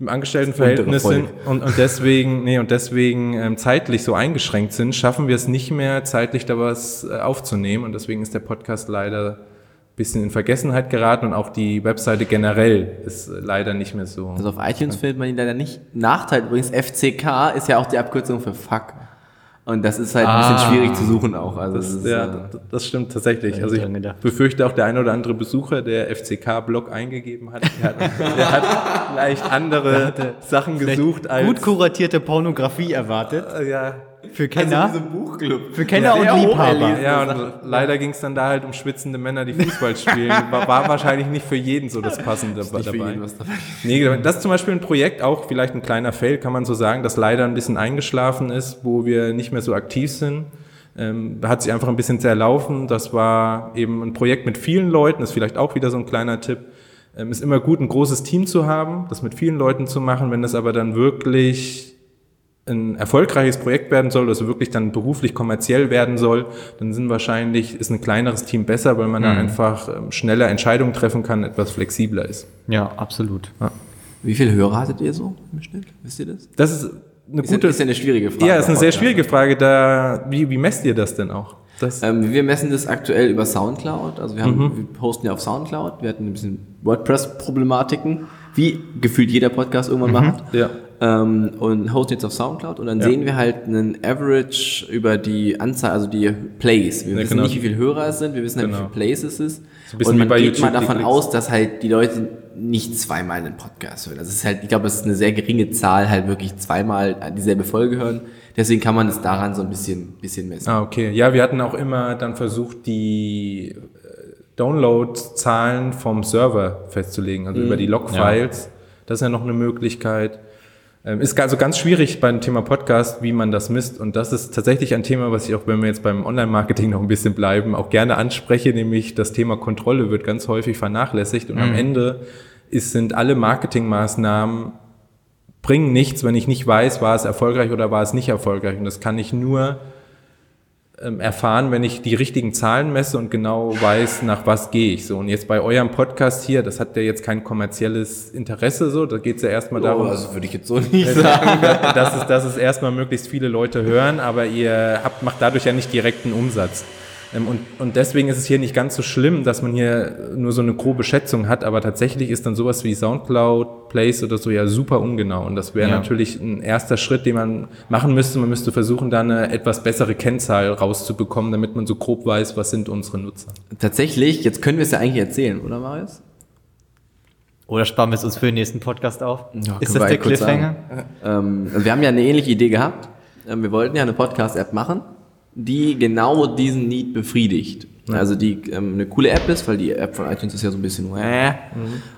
im Angestelltenverhältnis sind und, und deswegen, nee, und deswegen ähm, zeitlich so eingeschränkt sind, schaffen wir es nicht mehr, zeitlich da was äh, aufzunehmen. Und deswegen ist der Podcast leider ein bisschen in Vergessenheit geraten und auch die Webseite generell ist äh, leider nicht mehr so. Also auf iTunes findet man ihn leider nicht. Nachteil übrigens, FCK ist ja auch die Abkürzung für Fuck. Und das ist halt ein bisschen Ah. schwierig zu suchen auch. Also Das, das ist, ja, äh, das- stimmt tatsächlich. Also ich befürchte auch der ein oder andere Besucher, der FCK-Blog eingegeben hat, der hat, der hat vielleicht andere Sachen gesucht als Gut kuratierte Pornografie erwartet. Äh, ja, Für Kenner. Also wie so ein Buchclub. für Kenner und Liebhaber. ja und leider ging es dann da halt um schwitzende Männer, die Fußball spielen. War, war wahrscheinlich nicht für jeden so das Passende Nicht für dabei. jeden was dabei. Nee, das ist zum Beispiel ein Projekt, auch vielleicht ein kleiner Fail, kann man so sagen, das leider ein bisschen eingeschlafen ist, wo wir nicht mehr so aktiv sind. Ähm, hat sich einfach ein bisschen zerlaufen. Das war eben ein Projekt mit vielen Leuten, ist vielleicht auch wieder so ein kleiner Tipp. Ähm, ist immer gut, ein großes Team zu haben, das mit vielen Leuten zu machen. Wenn das aber dann wirklich ein erfolgreiches Projekt werden soll, also wirklich dann beruflich kommerziell werden soll, dann sind wahrscheinlich, ist ein kleineres Team besser, weil man da einfach ähm, schneller Entscheidungen treffen kann, etwas flexibler ist. Ja, absolut. Wie viele Hörer hattet ihr so im Schnitt? Wisst ihr das? Das ist eine Ist ja, gute, ist ja eine schwierige Frage. ja, ist eine sehr schwierige Frage. Da, wie, wie messt ihr das denn auch? Das, Ähm, wir messen das aktuell über Soundcloud. Also wir, haben, Mhm. wir posten ja auf Soundcloud. Wir hatten ein bisschen WordPress-Problematiken, wie gefühlt jeder Podcast irgendwann macht. Mhm. ja. Ähm, und hosten jetzt auf Soundcloud. Und dann Ja. sehen wir halt einen Average über die Anzahl, also die Plays. Wir Ja, wissen genau. nicht, wie viele Hörer es sind. Wir wissen halt, wie Genau. viele Plays es ist. bisschen und man geht YouTube, mal davon Klicks. aus, dass halt die Leute nicht zweimal einen Podcast hören. Das ist halt, ich glaube, es ist eine sehr geringe Zahl, halt wirklich zweimal dieselbe Folge hören. Deswegen kann man es daran so ein bisschen, bisschen messen. Ah, okay. Ja, wir hatten auch immer dann versucht, die äh, Download-Zahlen vom Server festzulegen, also über die Log-Files. Das ist ja noch eine Möglichkeit. Ähm, Ist also ganz schwierig beim Thema Podcast, wie man das misst. Und das ist tatsächlich ein Thema, was ich auch, wenn wir jetzt beim Online-Marketing noch ein bisschen bleiben, auch gerne anspreche, nämlich das Thema Kontrolle wird ganz häufig vernachlässigt. Und am Ende ist, sind alle Marketingmaßnahmen bringen nichts, wenn ich nicht weiß, war es erfolgreich oder war es nicht erfolgreich. Und das kann ich nur erfahren, wenn ich die richtigen Zahlen messe und genau weiß, nach was gehe ich so. Und jetzt bei eurem Podcast hier, das hat ja jetzt kein kommerzielles Interesse so, da geht es ja erstmal darum, Oh, also würde ich jetzt so nicht sagen. dass es, dass es erstmal möglichst viele Leute hören, aber ihr habt, macht dadurch ja nicht direkten Umsatz. Ähm, Und, und deswegen ist es hier nicht ganz so schlimm, dass man hier nur so eine grobe Schätzung hat, aber tatsächlich ist dann sowas wie Soundcloud, Plays oder so ja super ungenau. Und das wäre Ja. natürlich ein erster Schritt, den man machen müsste. Man müsste versuchen, da eine etwas bessere Kennzahl rauszubekommen, damit man so grob weiß, was sind unsere Nutzer. Tatsächlich, jetzt können wir es ja eigentlich erzählen, oder Marius? Oder sparen wir es uns für den nächsten Podcast auf? Ja, ist das wir der Cliffhanger? Ähm, wir haben ja eine ähnliche Idee gehabt. Ähm, wir wollten ja eine Podcast-App machen, die genau diesen Need befriedigt. Also die ähm, eine coole App ist, weil die App von iTunes ist ja so ein bisschen äh,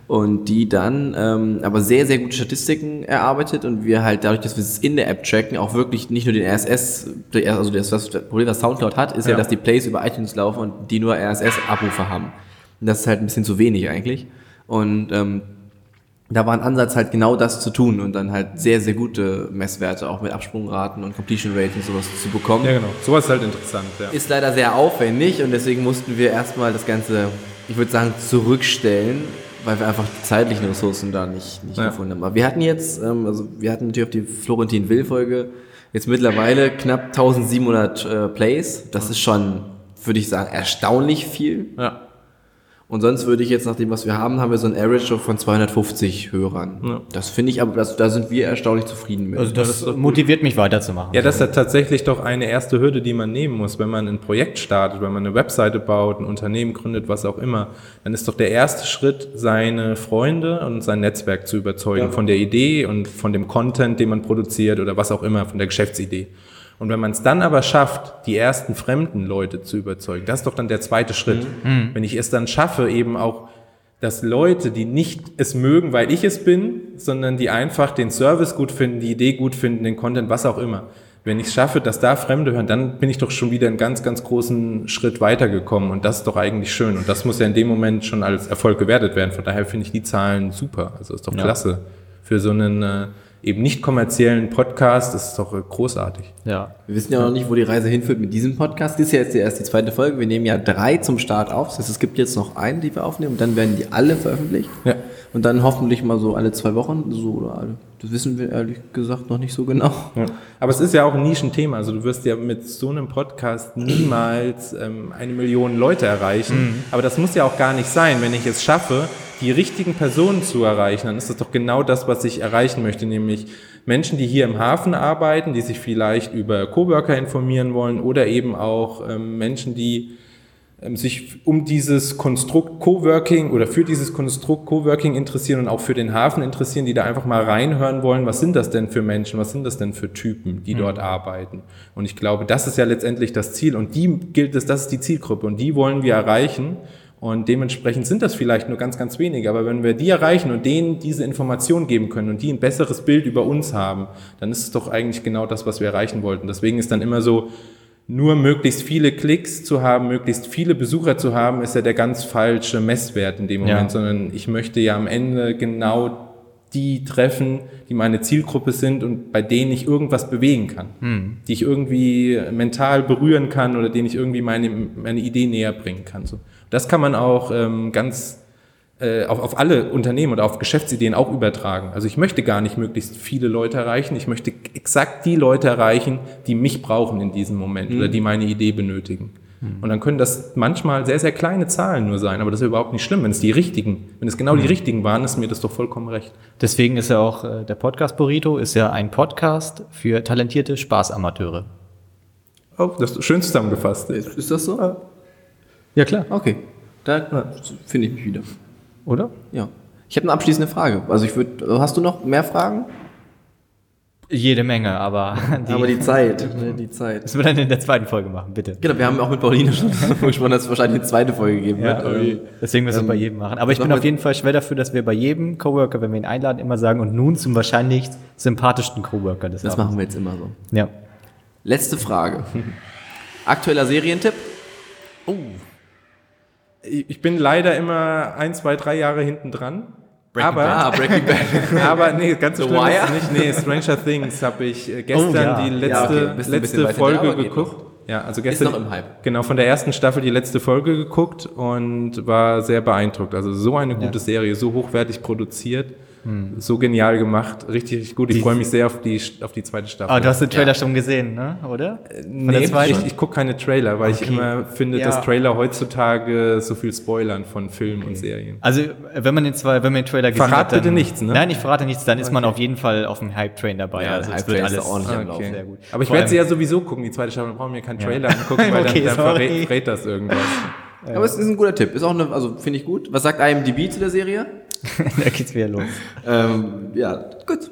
und die dann ähm, aber sehr, sehr gute Statistiken erarbeitet und wir halt dadurch, dass wir es in der App tracken, auch wirklich nicht nur den RSS, also das, das Problem, was Soundcloud hat, ist ja. Ja. dass die Plays über iTunes laufen und die nur RSS-Abrufe haben. Und das ist halt ein bisschen zu wenig eigentlich. Und ähm, da war ein Ansatz halt genau das zu tun und dann halt sehr, sehr gute Messwerte auch mit Absprungraten und Completion Rate und sowas zu bekommen. Ja, genau. Sowas ist halt interessant, ja. Ist leider sehr aufwendig und deswegen mussten wir erstmal das Ganze, ich würde sagen, zurückstellen, weil wir einfach die zeitlichen Ressourcen da nicht, nicht Ja. gefunden haben. Aber wir hatten jetzt, ähm, also wir hatten natürlich auf die Florentin Will-Folge jetzt mittlerweile knapp 1700 äh, Plays. Das ist schon, würde ich sagen, erstaunlich viel. ja. Und sonst würde ich jetzt, nach dem, was wir haben, haben wir so ein Average von 250 Hörern. Ja. Das finde ich aber, das, da sind wir erstaunlich zufrieden mit. Also das, motiviert mich weiterzumachen. Ja, das ist ja tatsächlich doch eine erste Hürde, die man nehmen muss, wenn man ein Projekt startet, wenn man eine Webseite baut, ein Unternehmen gründet, was auch immer. Dann ist doch der erste Schritt, seine Freunde und sein Netzwerk zu überzeugen von der Idee und von dem Content, den man produziert oder was auch immer, von der Geschäftsidee. Und wenn man es dann aber schafft, die ersten fremden Leute zu überzeugen, das ist doch dann der zweite Schritt. Wenn ich es dann schaffe, eben auch dass Leute, die nicht es mögen, weil ich es bin, sondern die einfach den Service gut finden, die Idee gut finden, den Content, was auch immer. Wenn ich es schaffe, dass da Fremde hören, dann bin ich doch schon wieder einen ganz, ganz großen Schritt weitergekommen und das ist doch eigentlich schön und das muss ja in dem Moment schon als Erfolg gewertet werden. Von daher finde ich die Zahlen super. Also ist doch klasse. Für so einen äh, eben nicht kommerziellen Podcast ist es doch äh, großartig. Ja. wir wissen ja noch nicht, wo die Reise hinführt mit diesem Podcast. Das ist ja jetzt erst die zweite Folge. Wir nehmen ja drei zum Start auf. Das heißt, es gibt jetzt noch einen, die wir aufnehmen und dann werden die alle veröffentlicht. Ja. Und dann hoffentlich mal so alle zwei Wochen, so oder alle. Das wissen wir ehrlich gesagt noch nicht so genau. Ja. Aber es ist ja auch ein Nischenthema. Also du wirst ja mit so einem Podcast niemals ähm, eine Million Leute erreichen. Aber das muss ja auch gar nicht sein. Wenn ich es schaffe, die richtigen Personen zu erreichen, dann ist das doch genau das, was ich erreichen möchte, nämlich Menschen, die hier im Hafen arbeiten, die sich vielleicht über Coworker informieren wollen oder eben auch ähm, Menschen, die ähm, sich um dieses Konstrukt Coworking oder für dieses Konstrukt Coworking interessieren und auch für den Hafen interessieren, die da einfach mal reinhören wollen, was sind das denn für Menschen, was sind das denn für Typen, die dort arbeiten. Und ich glaube, das ist ja letztendlich das Ziel und die gilt es, das ist die Zielgruppe und die wollen wir erreichen. Und dementsprechend sind das vielleicht nur ganz, ganz wenige. Aber wenn wir die erreichen und denen diese Information geben können und die ein besseres Bild über uns haben, dann ist es doch eigentlich genau das, was wir erreichen wollten. Deswegen ist dann immer so, nur möglichst viele Klicks zu haben, möglichst viele Besucher zu haben, ist ja der ganz falsche Messwert in dem Ja. Moment, sondern ich möchte ja am Ende genau die treffen, die meine Zielgruppe sind und bei denen ich irgendwas bewegen kann, die ich irgendwie mental berühren kann oder denen ich irgendwie meine, meine Idee näher bringen kann. So. Das kann man auch ähm, ganz äh, auf, auf alle Unternehmen oder auf Geschäftsideen auch übertragen. Also ich möchte gar nicht möglichst viele Leute erreichen, ich möchte exakt die Leute erreichen, die mich brauchen in diesem Moment oder die meine Idee benötigen. Und dann können das manchmal sehr, sehr kleine Zahlen nur sein, aber das ist überhaupt nicht schlimm. Wenn es die richtigen, wenn es genau die richtigen waren, ist mir das doch vollkommen recht. Deswegen ist ja auch äh, der Podcast Burrito ist ja ein Podcast für talentierte Spaßamateure. Oh, das ist schön zusammengefasst. Ist, ist das so? Ja, klar. Okay. Da finde ich mich wieder. Oder? Ja. Ich habe eine abschließende Frage. Also ich würde. Hast du noch mehr Fragen? Jede Menge, aber die, Aber die Zeit. Die Zeit. das wir dann in der zweiten Folge machen, bitte. Genau, wir haben auch mit Pauline schon gesprochen, dass es wahrscheinlich eine zweite Folge geben Ja, wird. Ähm, deswegen müssen wir es bei jedem machen. Aber ich bin auf jeden Fall schwer dafür, dass wir bei jedem Coworker, wenn wir ihn einladen, immer sagen, und nun zum wahrscheinlich sympathischsten Coworker des Das Abends. machen wir jetzt immer so. Ja. Letzte Frage. Aktueller Serientipp? Ich bin leider immer ein, zwei, drei Jahre hinten dran. aber, Ah, Breaking Bad. aber nee, ganz so schlimm ist nicht. Nee, Stranger Things habe ich äh, gestern Oh, ja. die letzte, Ja, okay. Letzte Folge geguckt. Ja, also gestern noch im Hype. genau von der ersten Staffel die letzte Folge geguckt und war sehr beeindruckt. Also so eine gute Serie, so hochwertig produziert, Hm. so genial gemacht, richtig, richtig gut. Ich freue mich sehr auf die auf die zweite Staffel. Aber du hast den Trailer schon gesehen, ne? oder? Von Nee, ich, ich gucke keine Trailer, weil ich Okay. immer finde, Ja. dass Trailer heutzutage so viel spoilern von Filmen und Serien. Also, wenn man den zwei, wenn man den Trailer gesehen Verrat hat, dann, bitte nichts, ne? Nein, ich verrate nichts, dann ist man auf jeden Fall auf dem Hype-Train dabei. Ja, also, es wird alles ordentlich am Okay. Laufen. sehr gut. Aber ich werde sie ja sowieso gucken, die zweite Staffel, dann brauchen wir keine Trailer angucken, weil Okay, dann, dann verrät das irgendwas. Aber es ist ein guter Tipp. Ist auch eine, also finde ich gut. Was sagt IMDb zu der Serie? da geht's wieder los. Ähm, ja, gut.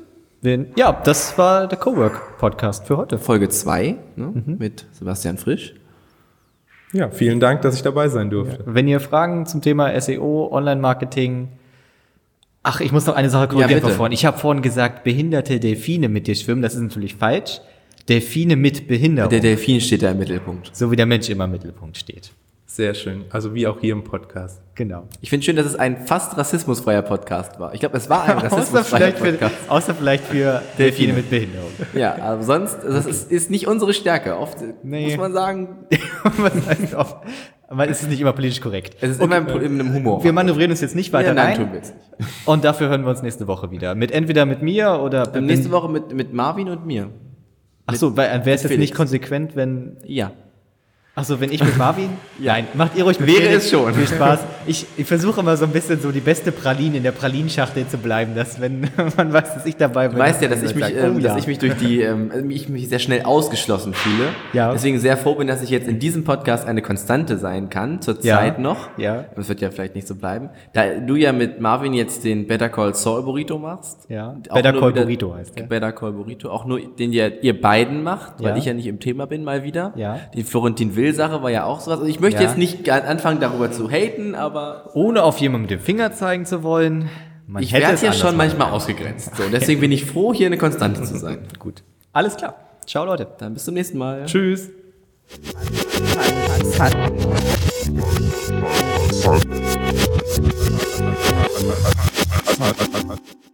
Ja, das war der Cowork-Podcast für heute. Folge 2 ne, mit Sebastian Frisch. Ja, vielen Dank, dass ich dabei sein durfte. Wenn ihr Fragen zum Thema SEO, Online-Marketing, ach, ich muss noch eine Sache korrigieren Ja, vorhin. Ich habe vorhin gesagt, behinderte Delfine mit dir schwimmen. Das ist natürlich falsch. Delfine mit Behinderung. Der Delfin steht da im Mittelpunkt. so wie der Mensch immer im Mittelpunkt steht. Sehr schön. Also wie auch hier im Podcast. Genau. Ich finde schön, dass es ein fast rassismusfreier Podcast war. Ich glaube, es war ein Außer rassismusfreier vielleicht, für, Podcast. außer vielleicht für Delfine mit Behinderung. Ja, aber sonst, das ist, ist nicht unsere Stärke. Oft Nee. muss man sagen, Was heißt auch? Aber es ist nicht immer politisch korrekt. es ist immer im, in einem Humor. Wir manövrieren uns jetzt nicht weiter ja, nein, rein. tun wir nicht. Und dafür hören wir uns nächste Woche wieder. Mit entweder mit mir oder Nächste Woche mit, mit Marvin und mir. Ach so, wäre es jetzt Felix. nicht konsequent, wenn Ja. Ach so, wenn ich mit Marvin? Nein, macht ihr ruhig mit Wäre es schon. Viel Spaß. Ich, ich versuche immer so ein bisschen so die beste Praline in der Pralinschachtel zu bleiben, dass wenn man weiß, dass ich dabei bin. Du weißt ja, dass ich mich, sagt, ähm, oh, dass ja. ich mich durch die, ähm, ich mich sehr schnell ausgeschlossen fühle. Ja. Deswegen sehr froh bin, dass ich jetzt in diesem Podcast eine Konstante sein kann, zur Ja. Zeit noch. Ja. Das wird ja vielleicht nicht so bleiben. Da du ja mit Marvin jetzt den Better Call Saul Burrito machst. Ja. Better Call wieder- Burrito heißt der. Better Call Burrito. Auch nur den ihr, ihr beiden macht, weil Ja. ich ja nicht im Thema bin mal wieder. Ja. Die Florentin Will Sache war ja auch sowas. Also ich möchte Ja. jetzt nicht anfangen darüber zu haten, aber Ohne auf jemanden mit dem Finger zeigen zu wollen. Man ich hätte werde es ja schon machen manchmal ausgegrenzt. So, deswegen bin ich froh, hier eine Konstante zu sein. Gut. Alles klar. Ciao, Leute. Dann bis zum nächsten Mal. Tschüss.